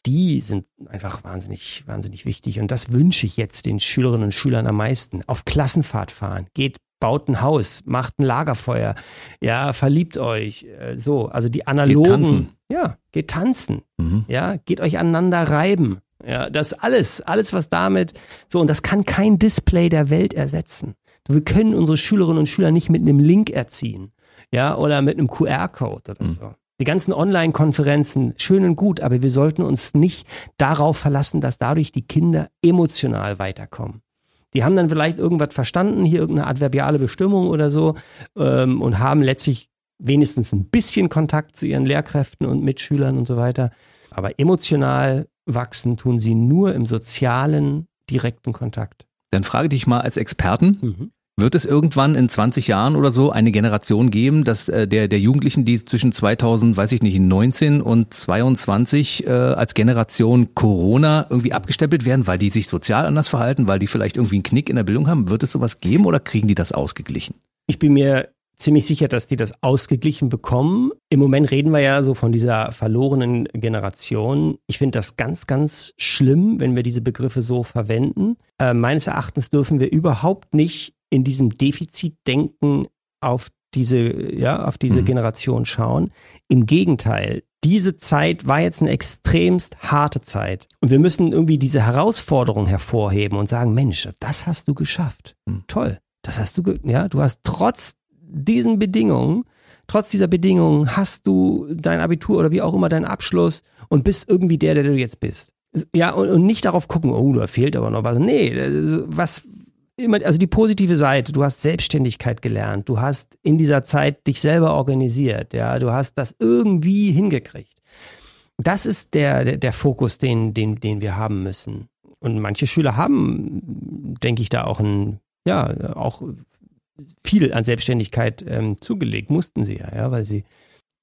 die sind einfach wahnsinnig, wahnsinnig wichtig. Und das wünsche ich jetzt den Schülerinnen und Schülern am meisten. Auf Klassenfahrt fahren. Geht baut ein Haus, macht ein Lagerfeuer, ja, verliebt euch, äh, so, also die analogen, geht tanzen. ja, geht tanzen, mhm. ja, geht euch aneinander reiben, ja, das alles, alles was damit, so, und das kann kein Display der Welt ersetzen. Wir können unsere Schülerinnen und Schüler nicht mit einem Link erziehen, ja, oder mit einem QR-Code oder mhm. so. Die ganzen Online-Konferenzen, schön und gut, aber wir sollten uns nicht darauf verlassen, dass dadurch die Kinder emotional weiterkommen. Die haben dann vielleicht irgendwas verstanden, hier irgendeine adverbiale Bestimmung oder so ähm, und haben letztlich wenigstens ein bisschen Kontakt zu ihren Lehrkräften und Mitschülern und so weiter. Aber emotional wachsen tun sie nur im sozialen, direkten Kontakt. Dann frage dich mal als Experten, mhm. Wird es irgendwann in 20 Jahren oder so eine Generation geben, dass äh, der, der Jugendlichen, die zwischen 2000, weiß ich nicht, 19 und 22 äh, als Generation Corona irgendwie abgestempelt werden, weil die sich sozial anders verhalten, weil die vielleicht irgendwie einen Knick in der Bildung haben? Wird es sowas geben oder kriegen die das ausgeglichen? Ich bin mir ziemlich sicher, dass die das ausgeglichen bekommen. Im Moment reden wir ja so von dieser verlorenen Generation. Ich finde das ganz, ganz schlimm, wenn wir diese Begriffe so verwenden. Äh, meines Erachtens dürfen wir überhaupt nicht in diesem Defizitdenken auf diese, ja, auf diese mhm. Generation schauen. Im Gegenteil, diese Zeit war jetzt eine extremst harte Zeit. Und wir müssen irgendwie diese Herausforderung hervorheben und sagen, Mensch, das hast du geschafft. Mhm. Toll. Das hast du, ja, du hast trotz diesen Bedingungen, trotz dieser Bedingungen hast du dein Abitur oder wie auch immer deinen Abschluss und bist irgendwie der, der du jetzt bist. Ja, und, und nicht darauf gucken, oh, da fehlt aber noch was. Nee, was, immer, also die positive Seite, du hast Selbstständigkeit gelernt, du hast in dieser Zeit dich selber organisiert, ja, du hast das irgendwie hingekriegt. Das ist der, der, der Fokus, den, den, den wir haben müssen. Und manche Schüler haben, denke ich, da auch ein, ja, auch viel an Selbstständigkeit ähm, zugelegt, mussten sie ja, ja, weil sie,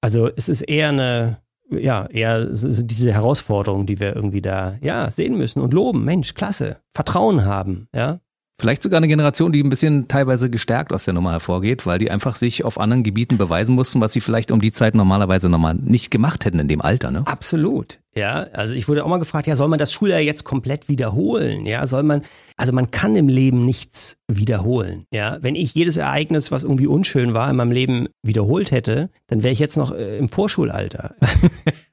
also es ist eher eine, ja, eher diese Herausforderung, die wir irgendwie da, ja, sehen müssen und loben. Mensch, klasse, Vertrauen haben, ja. Vielleicht sogar eine Generation, die ein bisschen teilweise gestärkt aus der Nummer hervorgeht, weil die einfach sich auf anderen Gebieten beweisen mussten, was sie vielleicht um die Zeit normalerweise nochmal nicht gemacht hätten in dem Alter. Ne? Absolut. Ja, also ich wurde auch mal gefragt, ja, soll man das Schuljahr jetzt komplett wiederholen? Ja, soll man, also man kann im Leben nichts wiederholen. Ja, wenn ich jedes Ereignis, was irgendwie unschön war, in meinem Leben wiederholt hätte, dann wäre ich jetzt noch äh, im Vorschulalter.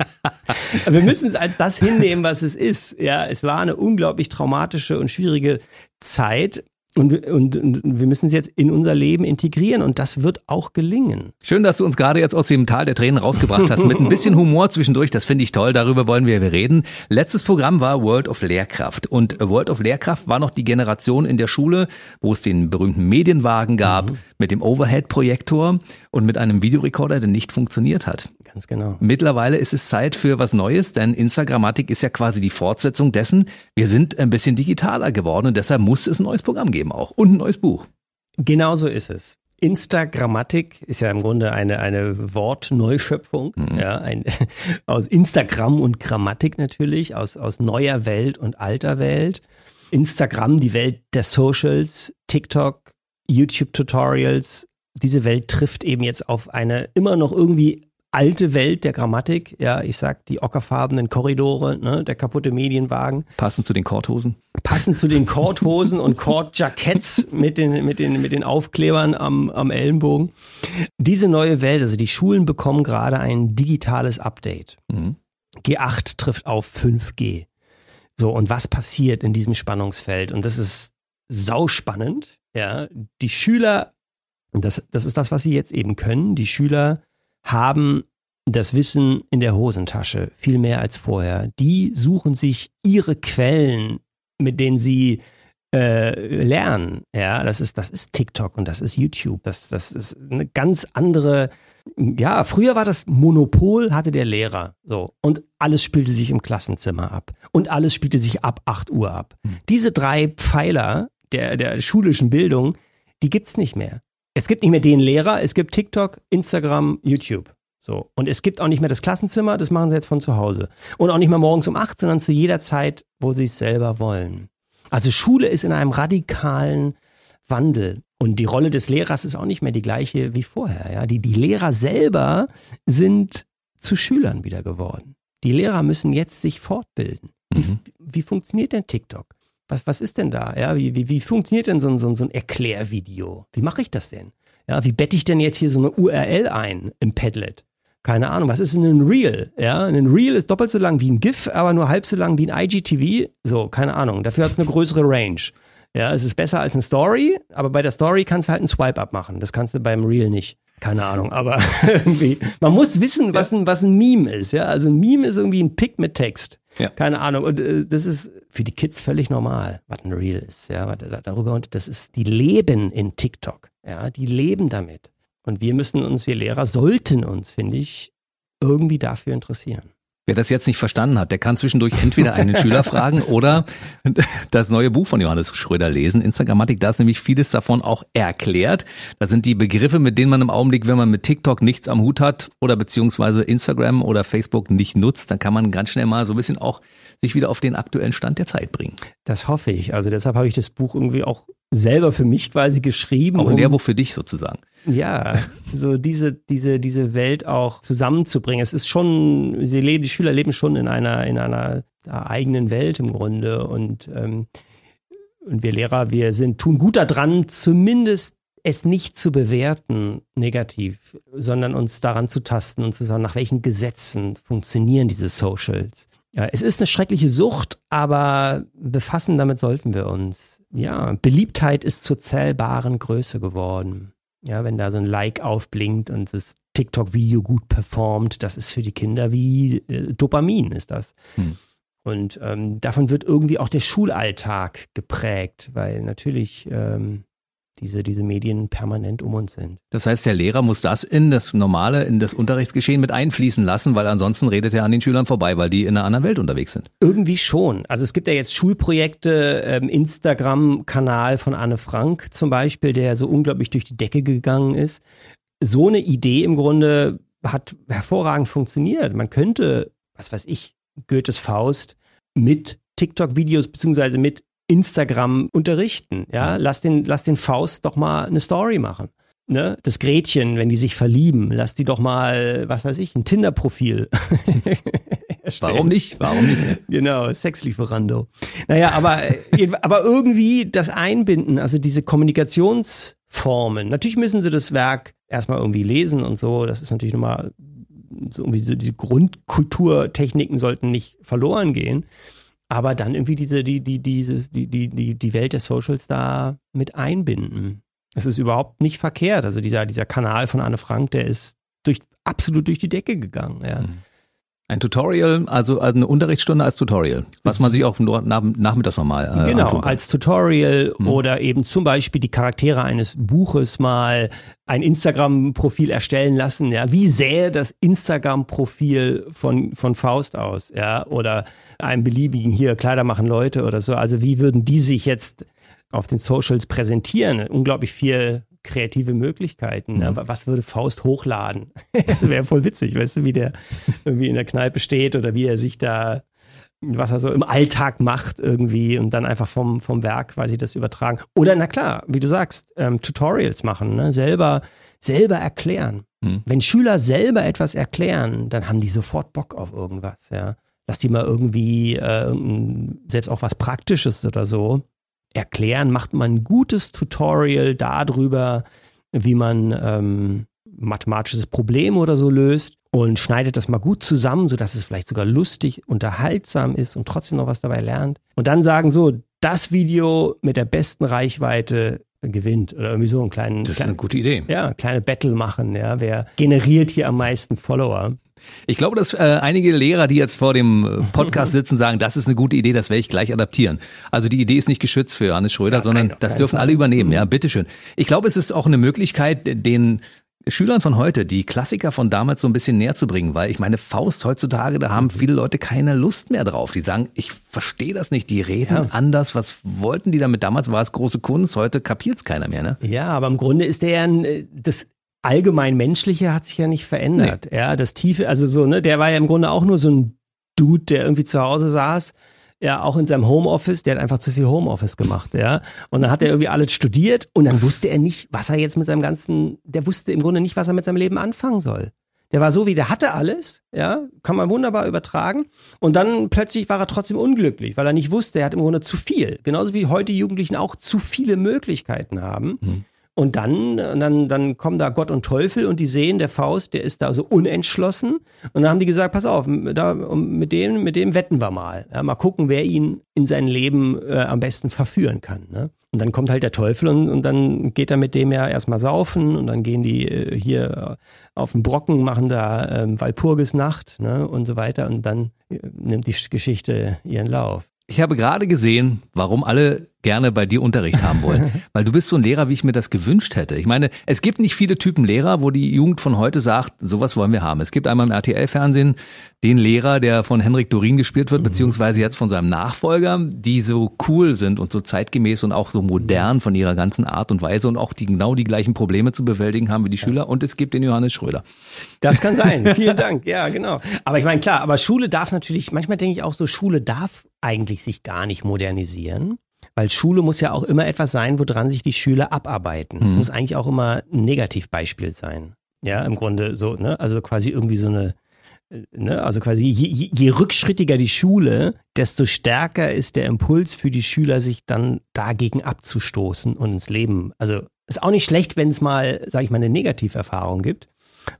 Wir müssen es als das hinnehmen, was es ist. Ja, es war eine unglaublich traumatische und schwierige Zeit. Und, und, und, wir müssen es jetzt in unser Leben integrieren und das wird auch gelingen. Schön, dass du uns gerade jetzt aus dem Tal der Tränen rausgebracht hast. Mit ein bisschen Humor zwischendurch, das finde ich toll, darüber wollen wir reden. Letztes Programm war World of Lehrkraft und World of Lehrkraft war noch die Generation in der Schule, wo es den berühmten Medienwagen gab mhm. Mit dem Overhead-Projektor und mit einem Videorekorder, der nicht funktioniert hat. Ganz genau. Mittlerweile ist es Zeit für was Neues, denn Instagrammatik ist ja quasi die Fortsetzung dessen. Wir sind ein bisschen digitaler geworden und deshalb muss es ein neues Programm geben auch und ein neues Buch. Genau so ist es. Instagrammatik ist ja im Grunde eine, eine Wortneuschöpfung, mhm. ja, ein, aus Instagram und Grammatik natürlich, aus, aus neuer Welt und alter Welt. Instagram, die Welt der Socials, TikTok, YouTube-Tutorials, diese Welt trifft eben jetzt auf eine immer noch irgendwie alte Welt der Grammatik. Ja, ich sag die ockerfarbenen Korridore, ne, der kaputte Medienwagen. Passend zu den Korthosen. Passend zu den Korthosen und Kordjacketts mit den, mit den, mit den Aufklebern am, am Ellenbogen. Diese neue Welt, also die Schulen bekommen gerade ein digitales Update. Mhm. G8 trifft auf 5G. So, und was passiert in diesem Spannungsfeld? Und das ist sauspannend. Ja, die Schüler, und das, das ist das, was sie jetzt eben können, die Schüler haben das Wissen in der Hosentasche, viel mehr als vorher. Die suchen sich ihre Quellen, mit denen sie äh, lernen. Ja, das ist, das ist TikTok und das ist YouTube. Das, das ist eine ganz andere. Ja, früher war das Monopol, hatte der Lehrer. So. Und alles spielte sich im Klassenzimmer ab. Und alles spielte sich ab 8 Uhr ab. Mhm. Diese drei Pfeiler der, der schulischen Bildung, die gibt's nicht mehr. Es gibt nicht mehr den Lehrer, es gibt TikTok, Instagram, YouTube. So. Und es gibt auch nicht mehr das Klassenzimmer, das machen sie jetzt von zu Hause. Und auch nicht mehr morgens um acht, sondern zu jeder Zeit, wo sie es selber wollen. Also Schule ist in einem radikalen Wandel. Und die Rolle des Lehrers ist auch nicht mehr die gleiche wie vorher. Ja? Die, die Lehrer selber sind zu Schülern wieder geworden. Die Lehrer müssen jetzt sich fortbilden. Wie, mhm. wie funktioniert denn TikTok? Was, was ist denn da? Ja, wie, wie, wie funktioniert denn so ein, so ein, so ein Erklärvideo? Wie mache ich das denn? Ja, wie bette ich denn jetzt hier so eine URL ein im Padlet? Keine Ahnung, was ist denn ein Reel? Ja, ein Reel ist doppelt so lang wie ein GIF, aber nur halb so lang wie ein IGTV. So, keine Ahnung. Dafür hat es eine größere Range. Ja, es ist besser als eine Story, aber bei der Story kannst du halt einen Swipe-Up machen. Das kannst du beim Reel nicht. Keine Ahnung, aber irgendwie. Man muss wissen, was ein, was ein Meme ist. Ja, also ein Meme ist irgendwie ein Pick mit Text. Ja. Keine Ahnung. Und äh, das ist für die Kids völlig normal, was ein Reel ist. Ja, darüber und das ist, die leben in TikTok. Ja, die leben damit. Und wir müssen uns, wir Lehrer sollten uns, finde ich, irgendwie dafür interessieren. Wer das jetzt nicht verstanden hat, der kann zwischendurch entweder einen Schüler fragen oder das neue Buch von Johannes Schröder lesen, Instagrammatik. Da ist nämlich vieles davon auch erklärt. Da sind die Begriffe, mit denen man im Augenblick, wenn man mit TikTok nichts am Hut hat oder beziehungsweise Instagram oder Facebook nicht nutzt, dann kann man ganz schnell mal so ein bisschen auch sich wieder auf den aktuellen Stand der Zeit bringen. Das hoffe ich. Also deshalb habe ich das Buch irgendwie auch selber für mich quasi geschrieben. Auch ein Lehrbuch für dich sozusagen. Ja, so diese, diese, diese Welt auch zusammenzubringen. Es ist schon, sie leben, die Schüler leben schon in einer, in einer eigenen Welt im Grunde und, ähm, und wir Lehrer, wir sind, tun gut daran, zumindest es nicht zu bewerten negativ, sondern uns daran zu tasten und zu sagen, nach welchen Gesetzen funktionieren diese Socials. Ja, es ist eine schreckliche Sucht, aber befassen damit sollten wir uns. Ja, Beliebtheit ist zur zählbaren Größe geworden. Ja, wenn da so ein Like aufblinkt und das TikTok-Video gut performt, das ist für die Kinder wie äh, Dopamin ist das. Hm. Und ähm, davon wird irgendwie auch der Schulalltag geprägt, weil natürlich ähm, diese, diese Medien permanent um uns sind. Das heißt, der Lehrer muss das in das normale, in das Unterrichtsgeschehen mit einfließen lassen, weil ansonsten redet er an den Schülern vorbei, weil die in einer anderen Welt unterwegs sind. Irgendwie schon. Also es gibt ja jetzt Schulprojekte, ähm, Instagram-Kanal von Anne Frank zum Beispiel, der so unglaublich durch die Decke gegangen ist. So eine Idee im Grunde hat hervorragend funktioniert. Man könnte, was weiß ich, Goethes Faust mit TikTok-Videos beziehungsweise mit Instagram unterrichten. Ja, lass den, lass den Faust doch mal eine Story machen. Ne? Das Gretchen, wenn die sich verlieben, lass die doch mal, was weiß ich, ein Tinder-Profil. Warum nicht? Warum nicht? Genau, Sexlieferando. Naja, aber, äh, aber irgendwie das Einbinden, also diese Kommunikationsformen. Natürlich müssen sie das Werk erstmal irgendwie lesen und so. Das ist natürlich nochmal so irgendwie so die Grundkulturtechniken sollten nicht verloren gehen aber dann irgendwie diese, die, die, dieses, die, die, die, Welt der Socials da mit einbinden. Es ist überhaupt nicht verkehrt. Also dieser, dieser Kanal von Anne Frank, der ist durch, absolut durch die Decke gegangen. Ja. Mhm. Ein Tutorial, also eine Unterrichtsstunde als Tutorial, was man sich auch nach, nachmittags nochmal äh, Genau, als Tutorial mhm. oder eben zum Beispiel die Charaktere eines Buches mal ein Instagram-Profil erstellen lassen. Ja, wie sähe das Instagram-Profil von, von Faust aus? Ja, oder einem beliebigen hier Kleider machen Leute oder so. Also wie würden die sich jetzt auf den Socials präsentieren? Unglaublich viel kreative Möglichkeiten. Mhm. Was würde Faust hochladen? Wäre voll witzig, weißt du, wie der irgendwie in der Kneipe steht oder wie er sich da, was er so im Alltag macht irgendwie und dann einfach vom, vom Werk quasi das übertragen. Oder na klar, wie du sagst, ähm, Tutorials machen, ne? selber, selber erklären. Mhm. Wenn Schüler selber etwas erklären, dann haben die sofort Bock auf irgendwas, ja. Lass die mal irgendwie äh, selbst auch was Praktisches oder so erklären, macht man ein gutes Tutorial darüber, wie man ähm, mathematisches Problem oder so löst und schneidet das mal gut zusammen, sodass es vielleicht sogar lustig, unterhaltsam ist und trotzdem noch was dabei lernt. Und dann sagen so, das Video mit der besten Reichweite gewinnt oder irgendwie so einen kleinen. Das ist kleinen, eine gute Idee. Ja, kleine Battle machen. Ja, wer generiert hier am meisten Follower? Ich glaube, dass äh, einige Lehrer, die jetzt vor dem äh, Podcast sitzen, sagen, das ist eine gute Idee, das werde ich gleich adaptieren. Also die Idee ist nicht geschützt für Johannes Schröder, ja, sondern kein, das dürfen Fall. alle übernehmen. Ja, bitteschön. Ich glaube, es ist auch eine Möglichkeit, den Schülern von heute die Klassiker von damals so ein bisschen näher zu bringen, weil ich meine, Faust heutzutage, da haben viele Leute keine Lust mehr drauf. Die sagen, ich verstehe das nicht, die reden ja. anders. Was wollten die damit? Damals war es große Kunst, heute kapiert es keiner mehr, ne? Ja, aber im Grunde ist der ja ein, das allgemein Menschliche hat sich ja nicht verändert. Nee. Ja, das Tiefe, also so, ne, der war ja im Grunde auch nur so ein Dude, der irgendwie zu Hause saß, ja, auch in seinem Homeoffice, der hat einfach zu viel Homeoffice gemacht, ja. Und dann hat er irgendwie alles studiert und dann wusste er nicht, was er jetzt mit seinem ganzen, der wusste im Grunde nicht, was er mit seinem Leben anfangen soll. Der war so wie, der hatte alles, ja, kann man wunderbar übertragen. Und dann plötzlich war er trotzdem unglücklich, weil er nicht wusste, er hat im Grunde zu viel. Genauso wie heute Jugendlichen auch zu viele Möglichkeiten haben. Mhm. Und dann, dann, dann kommen da Gott und Teufel und die sehen, der Faust, der ist da so unentschlossen. Und dann haben die gesagt, pass auf, da, mit dem, mit dem wetten wir mal. Ja, mal gucken, wer ihn in sein Leben äh, am besten verführen kann. Ne? Und dann kommt halt der Teufel und, und dann geht er mit dem ja erstmal saufen und dann gehen die äh, hier auf den Brocken, machen da ähm, Walpurgisnacht ne, und so weiter. Und dann äh, nimmt die Geschichte ihren Lauf. Ich habe gerade gesehen, warum alle gerne bei dir Unterricht haben wollen. Weil du bist so ein Lehrer, wie ich mir das gewünscht hätte. Ich meine, es gibt nicht viele Typen Lehrer, wo die Jugend von heute sagt, sowas wollen wir haben. Es gibt einmal im RTL-Fernsehen den Lehrer, der von Henrik Dorin gespielt wird, beziehungsweise jetzt von seinem Nachfolger, die so cool sind und so zeitgemäß und auch so modern von ihrer ganzen Art und Weise und auch die genau die gleichen Probleme zu bewältigen haben wie die Schüler. Und es gibt den Johannes Schröder. Das kann sein. Vielen Dank. Ja, genau. Aber ich meine, klar, aber Schule darf natürlich, manchmal denke ich auch so, Schule darf eigentlich sich gar nicht modernisieren. Weil Schule muss ja auch immer etwas sein, woran sich die Schüler abarbeiten. Mhm. Muss eigentlich auch immer ein Negativbeispiel sein. Ja, im Grunde so, ne? Also quasi irgendwie so eine, ne? Also quasi je, je rückschrittiger die Schule, desto stärker ist der Impuls für die Schüler, sich dann dagegen abzustoßen und ins Leben, also Ist auch nicht schlecht, wenn es mal, sage ich mal, eine Negativerfahrung gibt,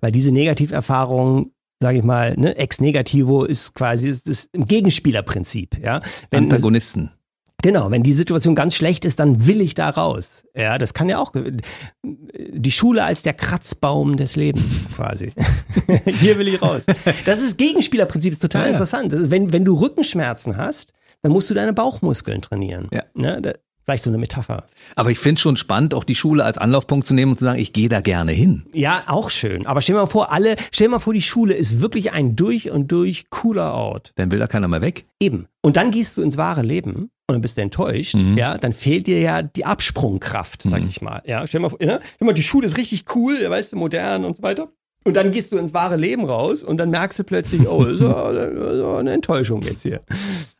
weil diese Negativerfahrung sage ich mal, ne, ex negativo ist quasi das, das Gegenspielerprinzip, ja. Wenn Antagonisten. Genau, wenn die Situation ganz schlecht ist, dann will ich da raus. Ja, das kann ja auch die Schule als der Kratzbaum des Lebens quasi. Hier will ich raus. Das ist Gegenspielerprinzip, ist total ja, interessant. Ist, wenn, wenn du Rückenschmerzen hast, dann musst du deine Bauchmuskeln trainieren. Ja. Ne? Vielleicht so eine Metapher. Aber ich finde es schon spannend, auch die Schule als Anlaufpunkt zu nehmen und zu sagen, ich gehe da gerne hin. Ja, auch schön. Aber stell dir mal vor, alle, stell mal vor, die Schule ist wirklich ein durch und durch cooler Ort. Dann will da keiner mehr weg. Eben. Und dann gehst du ins wahre Leben und dann bist du enttäuscht, mhm. ja, dann fehlt dir ja die Absprungkraft, sag mhm. ich mal. Ja, stell dir mal vor, ne? stell mal, die Schule ist richtig cool, weißt du, modern und so weiter. Und dann gehst du ins wahre Leben raus und dann merkst du plötzlich, oh, so, so eine Enttäuschung jetzt hier.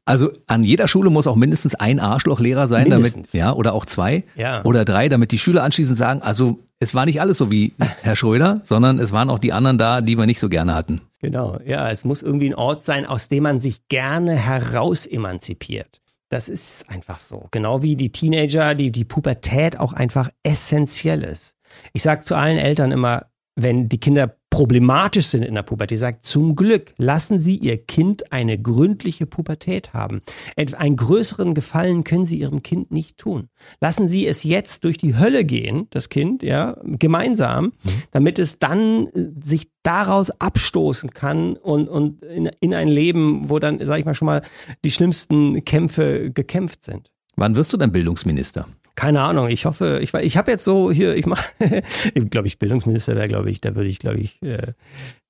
Also an jeder Schule muss auch mindestens ein Arschlochlehrer sein, mindestens. damit, ja, oder auch zwei ja. oder drei, damit die Schüler anschließend sagen, also es war nicht alles so wie Herr Schröder, sondern es waren auch die anderen da, die wir nicht so gerne hatten. Genau, ja, es muss irgendwie ein Ort sein, aus dem man sich gerne heraus emanzipiert. Das ist einfach so. Genau wie die Teenager, die, die Pubertät auch einfach essentiell ist. Ich sage zu allen Eltern immer, wenn die Kinder problematisch sind in der Pubertät, sagt zum Glück, lassen Sie Ihr Kind eine gründliche Pubertät haben. Einen größeren Gefallen können Sie Ihrem Kind nicht tun. Lassen Sie es jetzt durch die Hölle gehen, das Kind, ja, gemeinsam, mhm. damit es dann äh, sich daraus abstoßen kann und, und in, in ein Leben, wo dann, sag ich mal, schon mal die schlimmsten Kämpfe gekämpft sind. Wann wirst du denn Bildungsminister? Keine Ahnung, ich hoffe, ich, ich habe jetzt so hier, ich mache, glaube ich, Bildungsminister wäre, glaube ich, da würde ich, glaube ich, äh,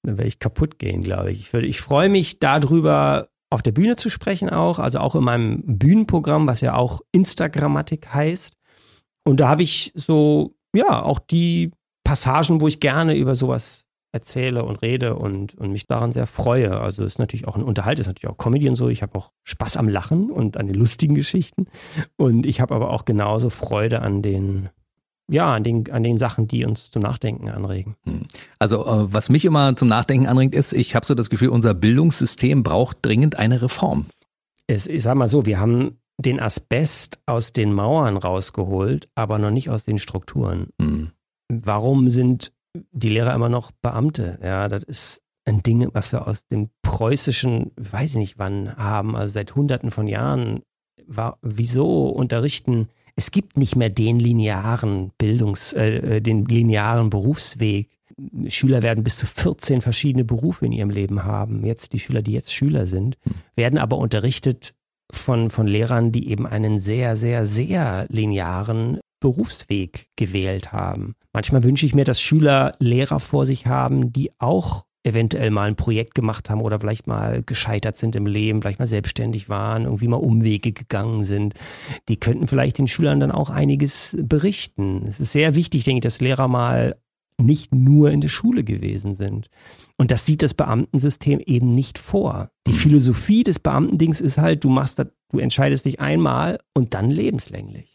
dann wäre ich kaputt gehen, glaube ich. Ich, würde, ich freue mich darüber, auf der Bühne zu sprechen auch, also auch in meinem Bühnenprogramm, was ja auch Instagrammatik heißt. Und da habe ich so, ja, auch die Passagen, wo ich gerne über sowas erzähle und rede und, und mich daran sehr freue. Also es ist natürlich auch ein Unterhalt, ist natürlich auch Comedy und so. Ich habe auch Spaß am Lachen und an den lustigen Geschichten. Und ich habe aber auch genauso Freude an den, ja, an den, an den Sachen, die uns zum Nachdenken anregen. Hm. Also äh, was mich immer zum Nachdenken anregt, ist, ich habe so das Gefühl, unser Bildungssystem braucht dringend eine Reform. Es, ich sag mal so, wir haben den Asbest aus den Mauern rausgeholt, aber noch nicht aus den Strukturen. Mhm. Warum sind die Lehrer immer noch Beamte. Ja, das ist ein Ding, was wir aus dem preußischen, weiß ich nicht wann, haben, also seit hunderten von Jahren. War, wieso unterrichten? Es gibt nicht mehr den linearen Bildungs, äh, äh den linearen Berufsweg. Schüler werden bis zu 14 verschiedene Berufe in ihrem Leben haben. Jetzt die Schüler, die jetzt Schüler sind, hm. werden aber unterrichtet von, von Lehrern, die eben einen sehr, sehr, sehr linearen Berufsweg gewählt haben. Manchmal wünsche ich mir, dass Schüler Lehrer vor sich haben, die auch eventuell mal ein Projekt gemacht haben oder vielleicht mal gescheitert sind im Leben, vielleicht mal selbstständig waren, irgendwie mal Umwege gegangen sind. Die könnten vielleicht den Schülern dann auch einiges berichten. Es ist sehr wichtig, denke ich, dass Lehrer mal nicht nur in der Schule gewesen sind. Und das sieht das Beamtensystem eben nicht vor. Die mhm. Philosophie des Beamtendings ist halt, du machst das, du entscheidest dich einmal und dann lebenslänglich.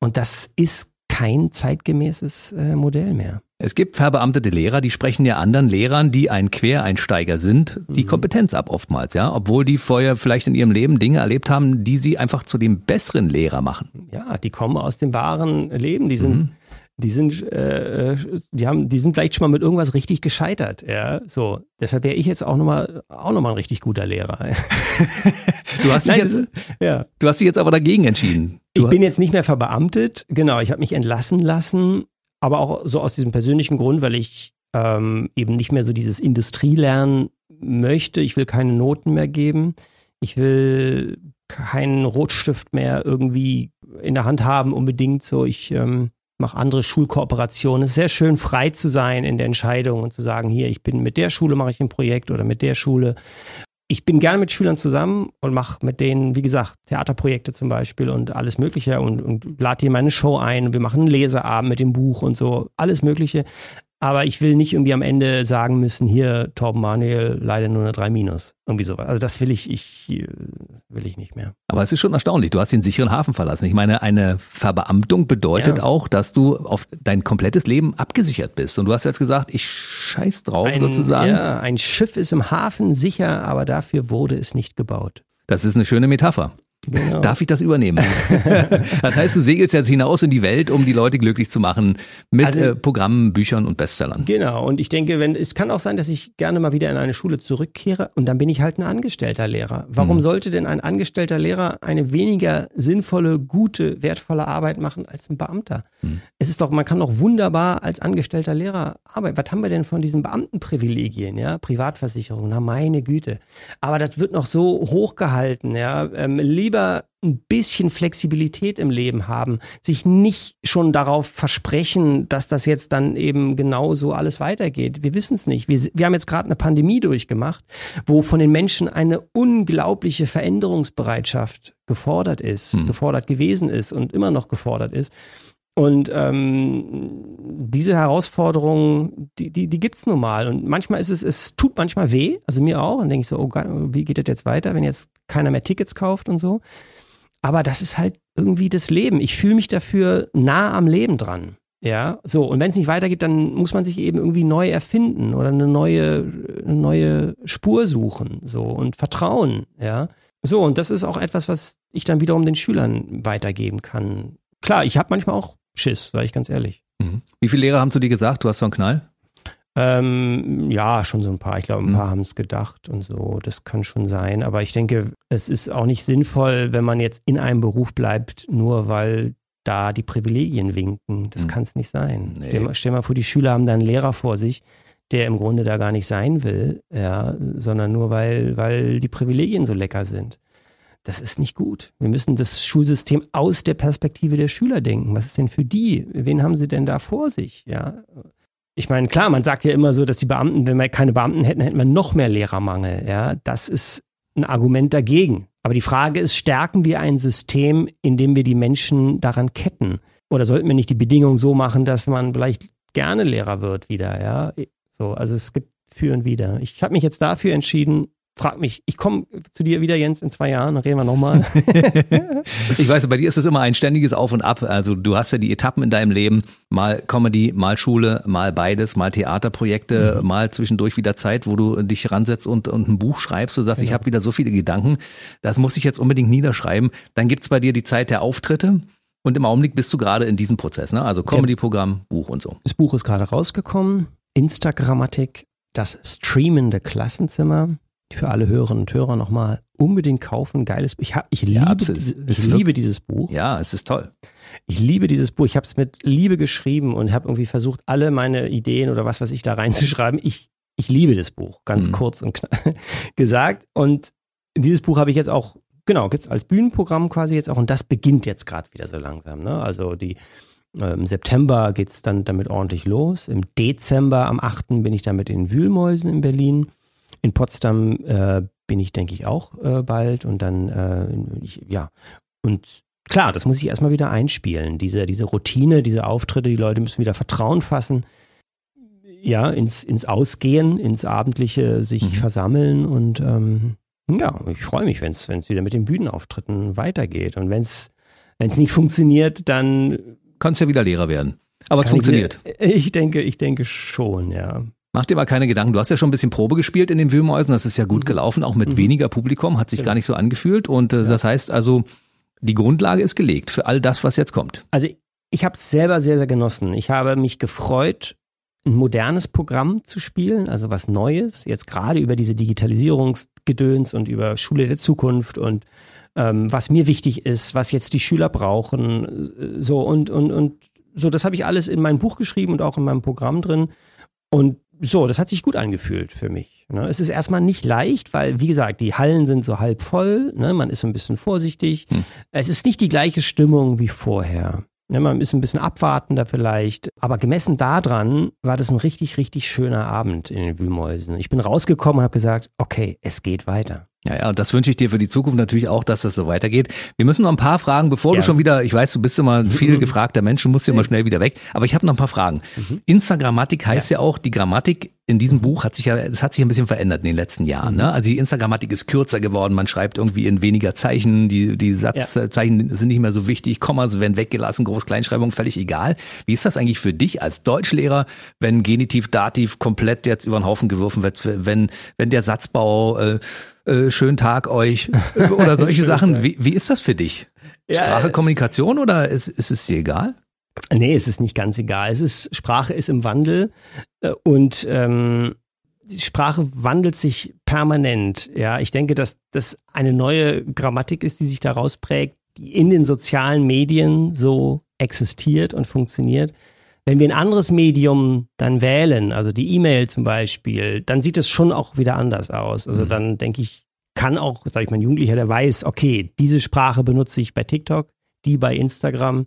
Und das ist kein zeitgemäßes äh, Modell mehr. Es gibt verbeamtete Lehrer, die sprechen ja anderen Lehrern, die ein Quereinsteiger sind, die mhm. Kompetenz ab oftmals, ja, obwohl die vorher vielleicht in ihrem Leben Dinge erlebt haben, die sie einfach zu dem besseren Lehrer machen. Ja, die kommen aus dem wahren Leben, die sind mhm die sind, äh, die haben, die sind vielleicht schon mal mit irgendwas richtig gescheitert, ja. So, deshalb wäre ich jetzt auch nochmal, auch noch mal ein richtig guter Lehrer. du hast dich Nein, jetzt, ja. du hast dich jetzt aber dagegen entschieden. Ich bin jetzt nicht mehr verbeamtet, genau. Ich habe mich entlassen lassen, aber auch so aus diesem persönlichen Grund, weil ich ähm, eben nicht mehr so dieses Industrielernen möchte. Ich will keine Noten mehr geben. Ich will keinen Rotstift mehr irgendwie in der Hand haben unbedingt. So, ich ähm, mache andere Schulkooperationen. Es ist sehr schön, frei zu sein in der Entscheidung und zu sagen, hier, ich bin mit der Schule mache ich ein Projekt oder mit der Schule. Ich bin gerne mit Schülern zusammen und mache mit denen, wie gesagt, Theaterprojekte zum Beispiel und alles Mögliche und, und lade die in meine Show ein. Wir machen einen Leseabend mit dem Buch und so, alles Mögliche. Aber ich will nicht irgendwie am Ende sagen müssen, hier, Torben Manuel, leider nur eine 3 minus. Irgendwie sowas. Also das will ich, ich, äh, will ich nicht mehr. Aber es ist schon erstaunlich. Du hast den sicheren Hafen verlassen. Ich meine, eine Verbeamtung bedeutet ja. auch, dass du auf dein komplettes Leben abgesichert bist. Und du hast jetzt gesagt, ich scheiß drauf ein, sozusagen. Ja, ein Schiff ist im Hafen sicher, aber dafür wurde es nicht gebaut. Das ist eine schöne Metapher. Genau. Darf ich das übernehmen? das heißt, du segelst jetzt hinaus in die Welt, um die Leute glücklich zu machen mit also, äh, Programmen, Büchern und Bestsellern. Genau. Und ich denke, wenn es kann auch sein, dass ich gerne mal wieder in eine Schule zurückkehre und dann bin ich halt ein angestellter Lehrer. Warum hm. sollte denn ein angestellter Lehrer eine weniger sinnvolle, gute, wertvolle Arbeit machen als ein Beamter? Hm. Es ist doch, man kann doch wunderbar als angestellter Lehrer arbeiten. Was haben wir denn von diesen Beamtenprivilegien, ja? Privatversicherung, na meine Güte. Aber das wird noch so hochgehalten, ja? Ähm, lieber ein bisschen Flexibilität im Leben haben, sich nicht schon darauf versprechen, dass das jetzt dann eben genauso alles weitergeht. Wir wissen es nicht. Wir, wir haben jetzt gerade eine Pandemie durchgemacht, wo von den Menschen eine unglaubliche Veränderungsbereitschaft gefordert ist, hm. gefordert gewesen ist und immer noch gefordert ist. Und ähm, diese Herausforderungen, die, die, die gibt es nun mal. Und manchmal ist es, es tut manchmal weh, also mir auch. Und denke ich so, oh, wie geht das jetzt weiter, wenn jetzt keiner mehr Tickets kauft und so. Aber das ist halt irgendwie das Leben. Ich fühle mich dafür nah am Leben dran. Ja, so. Und wenn es nicht weitergeht, dann muss man sich eben irgendwie neu erfinden oder eine neue, eine neue Spur suchen. So und Vertrauen. Ja. So, und das ist auch etwas, was ich dann wiederum den Schülern weitergeben kann. Klar, ich habe manchmal auch Schiss, sage ich ganz ehrlich. Mhm. Wie viele Lehrer haben zu dir gesagt, du hast so einen Knall? Ähm, ja, schon so ein paar. Ich glaube, ein mhm. paar haben es gedacht und so. Das kann schon sein. Aber ich denke, es ist auch nicht sinnvoll, wenn man jetzt in einem Beruf bleibt, nur weil da die Privilegien winken. Das mhm. kann es nicht sein. Nee. Stell, stell mal vor, die Schüler haben da einen Lehrer vor sich, der im Grunde da gar nicht sein will, ja, sondern nur weil, weil die Privilegien so lecker sind. Das ist nicht gut. Wir müssen das Schulsystem aus der Perspektive der Schüler denken. Was ist denn für die? Wen haben sie denn da vor sich? Ja. Ich meine, klar, man sagt ja immer so, dass die Beamten, wenn wir keine Beamten hätten, hätten wir noch mehr Lehrermangel. Ja, das ist ein Argument dagegen. Aber die Frage ist, stärken wir ein System, in dem wir die Menschen daran ketten? Oder sollten wir nicht die Bedingungen so machen, dass man vielleicht gerne Lehrer wird wieder? Ja, so, also es gibt für und wieder. Ich habe mich jetzt dafür entschieden, frag mich, ich komme zu dir wieder, Jens, in zwei Jahren, dann reden wir nochmal. ich weiß, bei dir ist es immer ein ständiges Auf und Ab. Also du hast ja die Etappen in deinem Leben, mal Comedy, mal Schule, mal beides, mal Theaterprojekte, mhm. mal zwischendurch wieder Zeit, wo du dich ransetzt und, und ein Buch schreibst. Du sagst, genau. ich habe wieder so viele Gedanken, das muss ich jetzt unbedingt niederschreiben. Dann gibt's bei dir die Zeit der Auftritte. Und im Augenblick bist du gerade in diesem Prozess, ne? Also Comedy-Programm, Buch und so. Das Buch ist gerade rausgekommen. Instagrammatik, das streamende Klassenzimmer für alle Hörerinnen und Hörer nochmal unbedingt kaufen. Geiles Buch. Ich, hab, ich, liebe, ja, dieses, ich liebe dieses Buch. Ja, es ist toll. Ich liebe dieses Buch. Ich habe es mit Liebe geschrieben und habe irgendwie versucht, alle meine Ideen oder was, was ich da reinzuschreiben. Ich, ich liebe das Buch, ganz mhm. kurz und gesagt. Und dieses Buch habe ich jetzt auch, genau, gibt es als Bühnenprogramm quasi jetzt auch. Und das beginnt jetzt gerade wieder so langsam. Ne? Also die im September geht es dann damit ordentlich los. Im Dezember, am 8. bin ich dann mit den Wühlmäusen in Berlin. In Potsdam äh, bin ich, denke ich, auch äh, bald und dann, äh, ich, ja. Und klar, das muss ich erstmal wieder einspielen. Diese, diese Routine, diese Auftritte, die Leute müssen wieder Vertrauen fassen. Ja, ins, ins Ausgehen, ins Abendliche sich mhm. versammeln und ähm, ja, ich freue mich, wenn es wieder mit den Bühnenauftritten weitergeht. Und wenn es nicht funktioniert, dann. Kannst ja wieder Lehrer werden. Aber es funktioniert. Ich, ich denke, ich denke schon, ja. Mach dir mal keine Gedanken. Du hast ja schon ein bisschen Probe gespielt in den Wühlmäusen. Das ist ja gut mhm. gelaufen, auch mit mhm. weniger Publikum. Hat sich genau. gar nicht so angefühlt. Und äh, ja. das heißt also, die Grundlage ist gelegt für all das, was jetzt kommt. Also ich habe es selber sehr, sehr genossen. Ich habe mich gefreut, ein modernes Programm zu spielen, also was Neues, jetzt gerade über diese Digitalisierungsgedöns und über Schule der Zukunft und ähm, was mir wichtig ist, was jetzt die Schüler brauchen, äh, so und, und, und so, das habe ich alles in mein Buch geschrieben und auch in meinem Programm drin. Und so, das hat sich gut angefühlt für mich. Ne? Es ist erstmal nicht leicht, weil, wie gesagt, die Hallen sind so halb voll, ne? man ist so ein bisschen vorsichtig. Hm. Es ist nicht die gleiche Stimmung wie vorher. Ja, man ist ein bisschen abwartender vielleicht. Aber gemessen daran war das ein richtig, richtig schöner Abend in den Wühlmäusen. Ich bin rausgekommen und habe gesagt, okay, es geht weiter. Ja, ja, und das wünsche ich dir für die Zukunft natürlich auch, dass das so weitergeht. Wir müssen noch ein paar Fragen, bevor ja. du schon wieder, ich weiß, du bist immer ein viel mhm. gefragter Mensch, du musst ja mal schnell wieder weg, aber ich habe noch ein paar Fragen. Mhm. Instagrammatik heißt ja. ja. auch, die Grammatik in diesem Buch hat sich ja, es hat sich ein bisschen verändert in den letzten Jahren. Ne? Mhm. Ne? Also die Instagrammatik ist kürzer geworden, man schreibt irgendwie in weniger Zeichen, die, die Satzzeichen ja. sind nicht mehr so wichtig, Kommas werden weggelassen, Groß-Kleinschreibung völlig egal. Wie ist das eigentlich für dich als Deutschlehrer, wenn Genitiv, Dativ komplett jetzt über den Haufen geworfen wird, wenn, wenn der Satzbau äh, äh, schönen Tag euch oder solche Sachen. Wie, wie ist das für dich? Sprache, ja, Kommunikation oder ist, ist es dir egal? Nee, es ist nicht ganz egal. Es ist, Sprache ist im Wandel äh, und ähm, die Sprache wandelt sich permanent. Ja, ich denke, dass das eine neue Grammatik ist, die sich daraus prägt, die in den sozialen Medien so existiert und funktioniert. Wenn wir ein anderes Medium dann wählen, also die E-Mail zum Beispiel, dann sieht es schon auch wieder anders aus. Also mhm. dann denke ich, kann auch, sage ich mal, ein Jugendlicher, der weiß, okay, diese Sprache benutze ich bei TikTok, die bei Instagram,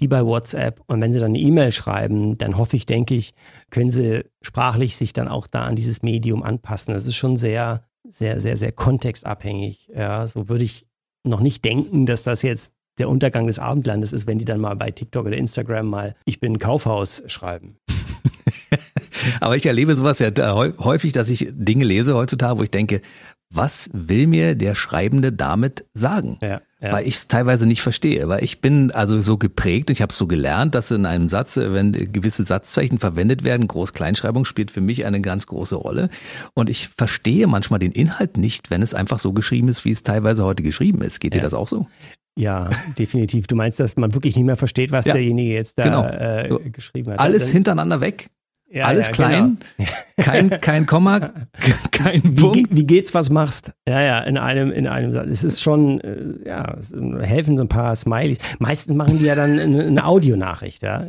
die bei WhatsApp. Und wenn sie dann eine E-Mail schreiben, dann hoffe ich, denke ich, können sie sprachlich sich dann auch da an dieses Medium anpassen. Das ist schon sehr, sehr, sehr, sehr kontextabhängig. Ja, so würde ich noch nicht denken, dass das jetzt der Untergang des Abendlandes ist, wenn die dann mal bei TikTok oder Instagram mal Ich bin Kaufhaus schreiben. Aber ich erlebe sowas ja häufig, dass ich Dinge lese heutzutage, wo ich denke, was will mir der Schreibende damit sagen? Ja, ja. Weil ich es teilweise nicht verstehe. Weil ich bin also so geprägt, ich habe so gelernt, dass in einem Satz, wenn gewisse Satzzeichen verwendet werden, Groß-Kleinschreibung spielt für mich eine ganz große Rolle. Und ich verstehe manchmal den Inhalt nicht, wenn es einfach so geschrieben ist, wie es teilweise heute geschrieben ist. Geht ja. dir das auch so? Ja, definitiv. Du meinst, dass man wirklich nicht mehr versteht, was ja, derjenige jetzt da genau. äh, geschrieben hat. Alles Dann, hintereinander weg. Ja, Alles ja, klein, genau. kein, kein Komma, kein Punkt. Wie, wie, geht's, was machst? Ja, ja, in einem, in einem Satz. Es ist schon, äh, ja, helfen so ein paar Smileys. Meistens machen die ja dann eine, eine Audionachricht, ja.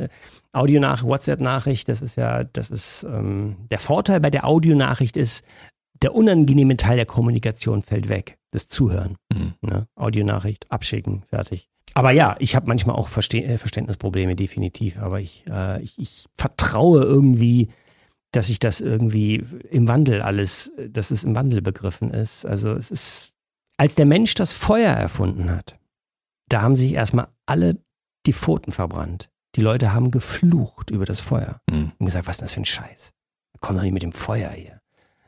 Audionachricht, WhatsApp-Nachricht, das ist ja, das ist, ähm, der Vorteil bei der Audionachricht ist, der unangenehme Teil der Kommunikation fällt weg, das Zuhören. Mhm. Ne? Audionachricht, abschicken, fertig. Aber ja, ich habe manchmal auch Verste äh, Verständnisprobleme, definitiv. Aber ich, äh, ich, ich vertraue irgendwie, dass sich das irgendwie im Wandel alles, dass es im Wandel begriffen ist. Also es ist, als der Mensch das Feuer erfunden hat, da haben sich erstmal alle die Pfoten verbrannt. Die Leute haben geflucht über das Feuer mhm. und gesagt, was ist das für ein Scheiß? Komm doch nicht mit dem Feuer hier.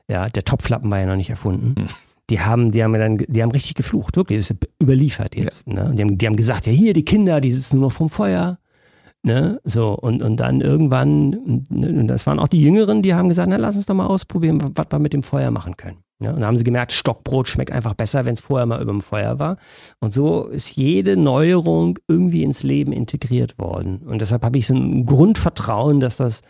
Ja, der Topflappen war ja noch nicht erfunden. Die haben, die haben dann, die haben richtig geflucht, wirklich, das ist überliefert jetzt. Ja. Ne? Die, haben, die haben gesagt, ja hier, die Kinder, die sitzen nur noch vom Feuer. Ne? So, und, und dann irgendwann, und das waren auch die Jüngeren, die haben gesagt, na lass uns doch mal ausprobieren, was wir mit dem Feuer machen können. Ja, und dann haben sie gemerkt, Stockbrot schmeckt einfach besser, wenn es vorher mal über dem Feuer war. Und so ist jede Neuerung irgendwie ins Leben integriert worden. Und deshalb habe ich so ein Grundvertrauen, dass das,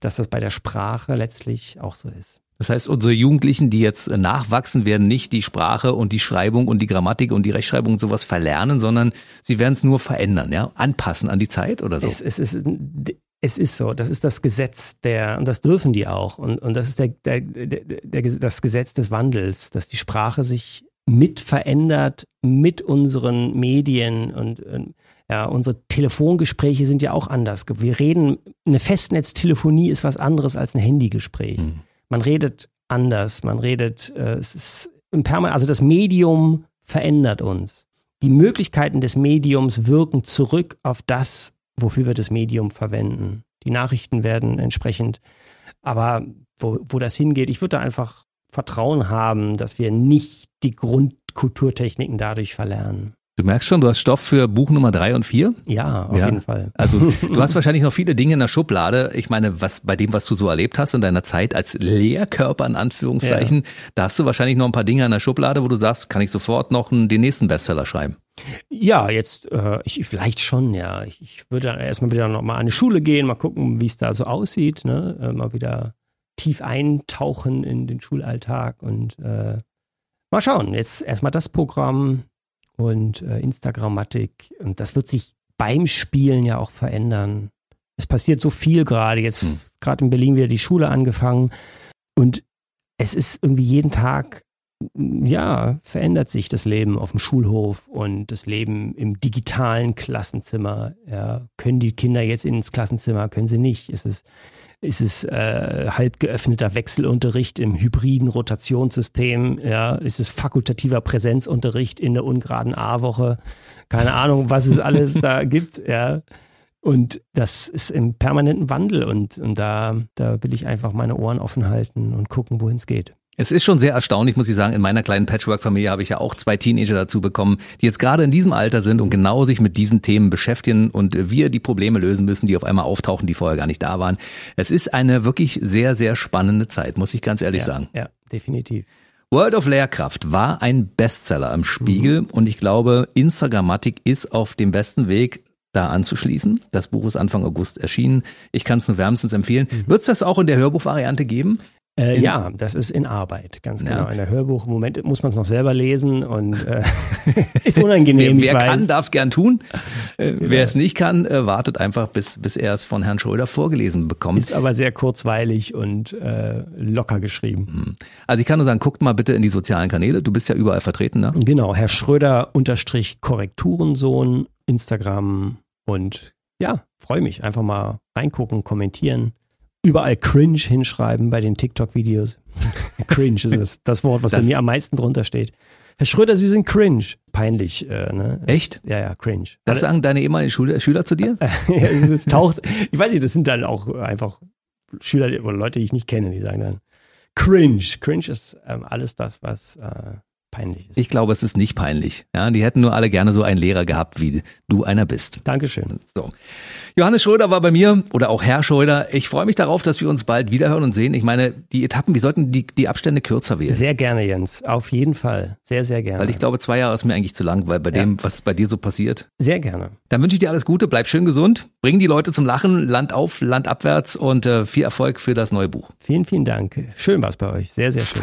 dass das bei der Sprache letztlich auch so ist. Das heißt, unsere Jugendlichen, die jetzt nachwachsen, werden nicht die Sprache und die Schreibung und die Grammatik und die Rechtschreibung und sowas verlernen, sondern sie werden es nur verändern, ja, anpassen an die Zeit oder so. Es, es, es, es ist so, das ist das Gesetz der, und das dürfen die auch, und, und das ist der, der, der, der, das Gesetz des Wandels, dass die Sprache sich mit verändert mit unseren Medien und, und ja, unsere Telefongespräche sind ja auch anders. Wir reden, eine Festnetztelefonie ist was anderes als ein Handygespräch. Hm man redet anders, man redet, äh, es ist im Perma also das Medium verändert uns. Die Möglichkeiten des Mediums wirken zurück auf das, wofür wir das Medium verwenden. Die Nachrichten werden entsprechend, aber wo, wo das hingeht, ich würde da einfach Vertrauen haben, dass wir nicht die Grundkulturtechniken dadurch verlernen. Du merkst schon, du hast Stoff für Buch Nummer drei und vier. Ja, auf ja. jeden Fall. Also du hast wahrscheinlich noch viele Dinge in der Schublade. Ich meine, was bei dem, was du so erlebt hast in deiner Zeit als Lehrkörper in Anführungszeichen, ja. da hast du wahrscheinlich noch ein paar Dinge in der Schublade, wo du sagst, kann ich sofort noch den nächsten Bestseller schreiben. Ja, jetzt äh, ich, vielleicht schon, ja. Ich, ich würde dann erstmal wieder noch mal an die Schule gehen, mal gucken, wie es da so aussieht, ne? Äh, mal wieder tief eintauchen in den Schulalltag und äh, mal schauen. Jetzt erstmal das Programm, und äh, Instagrammatik. Und das wird sich beim Spielen ja auch verändern. Es passiert so viel gerade. Jetzt hm. gerade in Berlin wieder die Schule angefangen. Und es ist irgendwie jeden Tag, ja, verändert sich das Leben auf dem Schulhof und das Leben im digitalen Klassenzimmer. Ja, können die Kinder jetzt ins Klassenzimmer, können sie nicht. Es ist ist es äh, halb geöffneter Wechselunterricht im hybriden Rotationssystem? Ja, ist es fakultativer Präsenzunterricht in der ungeraden A-Woche? Keine Ahnung, was es alles da gibt. Ja. Und das ist im permanenten Wandel und, und da, da will ich einfach meine Ohren offen halten und gucken, wohin es geht. Es ist schon sehr erstaunlich, muss ich sagen. In meiner kleinen Patchwork-Familie habe ich ja auch zwei Teenager dazu bekommen, die jetzt gerade in diesem Alter sind und genau sich mit diesen Themen beschäftigen und wir die Probleme lösen müssen, die auf einmal auftauchen, die vorher gar nicht da waren. Es ist eine wirklich sehr, sehr spannende Zeit, muss ich ganz ehrlich ja, sagen. Ja, definitiv. World of Lehrkraft war ein Bestseller im Spiegel mhm. und ich glaube, Instagrammatik ist auf dem besten Weg, da anzuschließen. Das Buch ist Anfang August erschienen. Ich kann es nur wärmstens empfehlen. Mhm. Wird es das auch in der Hörbuchvariante geben? Äh, ja, das ist in Arbeit, ganz genau. Ja. In der Hörbuch, im Moment muss man es noch selber lesen und äh, ist unangenehm. wer, wer kann, darf es gern tun. Äh, genau. Wer es nicht kann, äh, wartet einfach, bis, bis er es von Herrn Schröder vorgelesen bekommt. Ist aber sehr kurzweilig und äh, locker geschrieben. Hm. Also ich kann nur sagen, guckt mal bitte in die sozialen Kanäle. Du bist ja überall vertreten, ne? Genau, Herr Schröder unterstrich Korrekturensohn, Instagram und ja, freue mich. Einfach mal reingucken, kommentieren überall cringe hinschreiben bei den TikTok-Videos. cringe ist das, das Wort, was das bei mir am meisten drunter steht. Herr Schröder, Sie sind cringe. Peinlich, äh, ne? Echt? Ja, ja, cringe. Das sagen deine ehemaligen Schüler, Schüler zu dir? ja, es taucht, ich weiß nicht, das sind dann auch einfach Schüler oder Leute, die ich nicht kenne, die sagen dann cringe. Cringe ist ähm, alles das, was äh, peinlich ist. Ich glaube, es ist nicht peinlich. Ja, die hätten nur alle gerne so einen Lehrer gehabt, wie du einer bist. Dankeschön. So. Johannes Schröder war bei mir oder auch Herr Schröder. Ich freue mich darauf, dass wir uns bald wiederhören und sehen. Ich meine, die Etappen, wir sollten die, die Abstände kürzer wählen. Sehr gerne, Jens. Auf jeden Fall. Sehr, sehr gerne. Weil ich glaube, zwei Jahre ist mir eigentlich zu lang, weil bei ja. dem, was bei dir so passiert. Sehr gerne. Dann wünsche ich dir alles Gute, bleib schön gesund, bring die Leute zum Lachen, Land auf, Land abwärts und äh, viel Erfolg für das neue Buch. Vielen, vielen Dank. Schön war es bei euch. Sehr, sehr schön.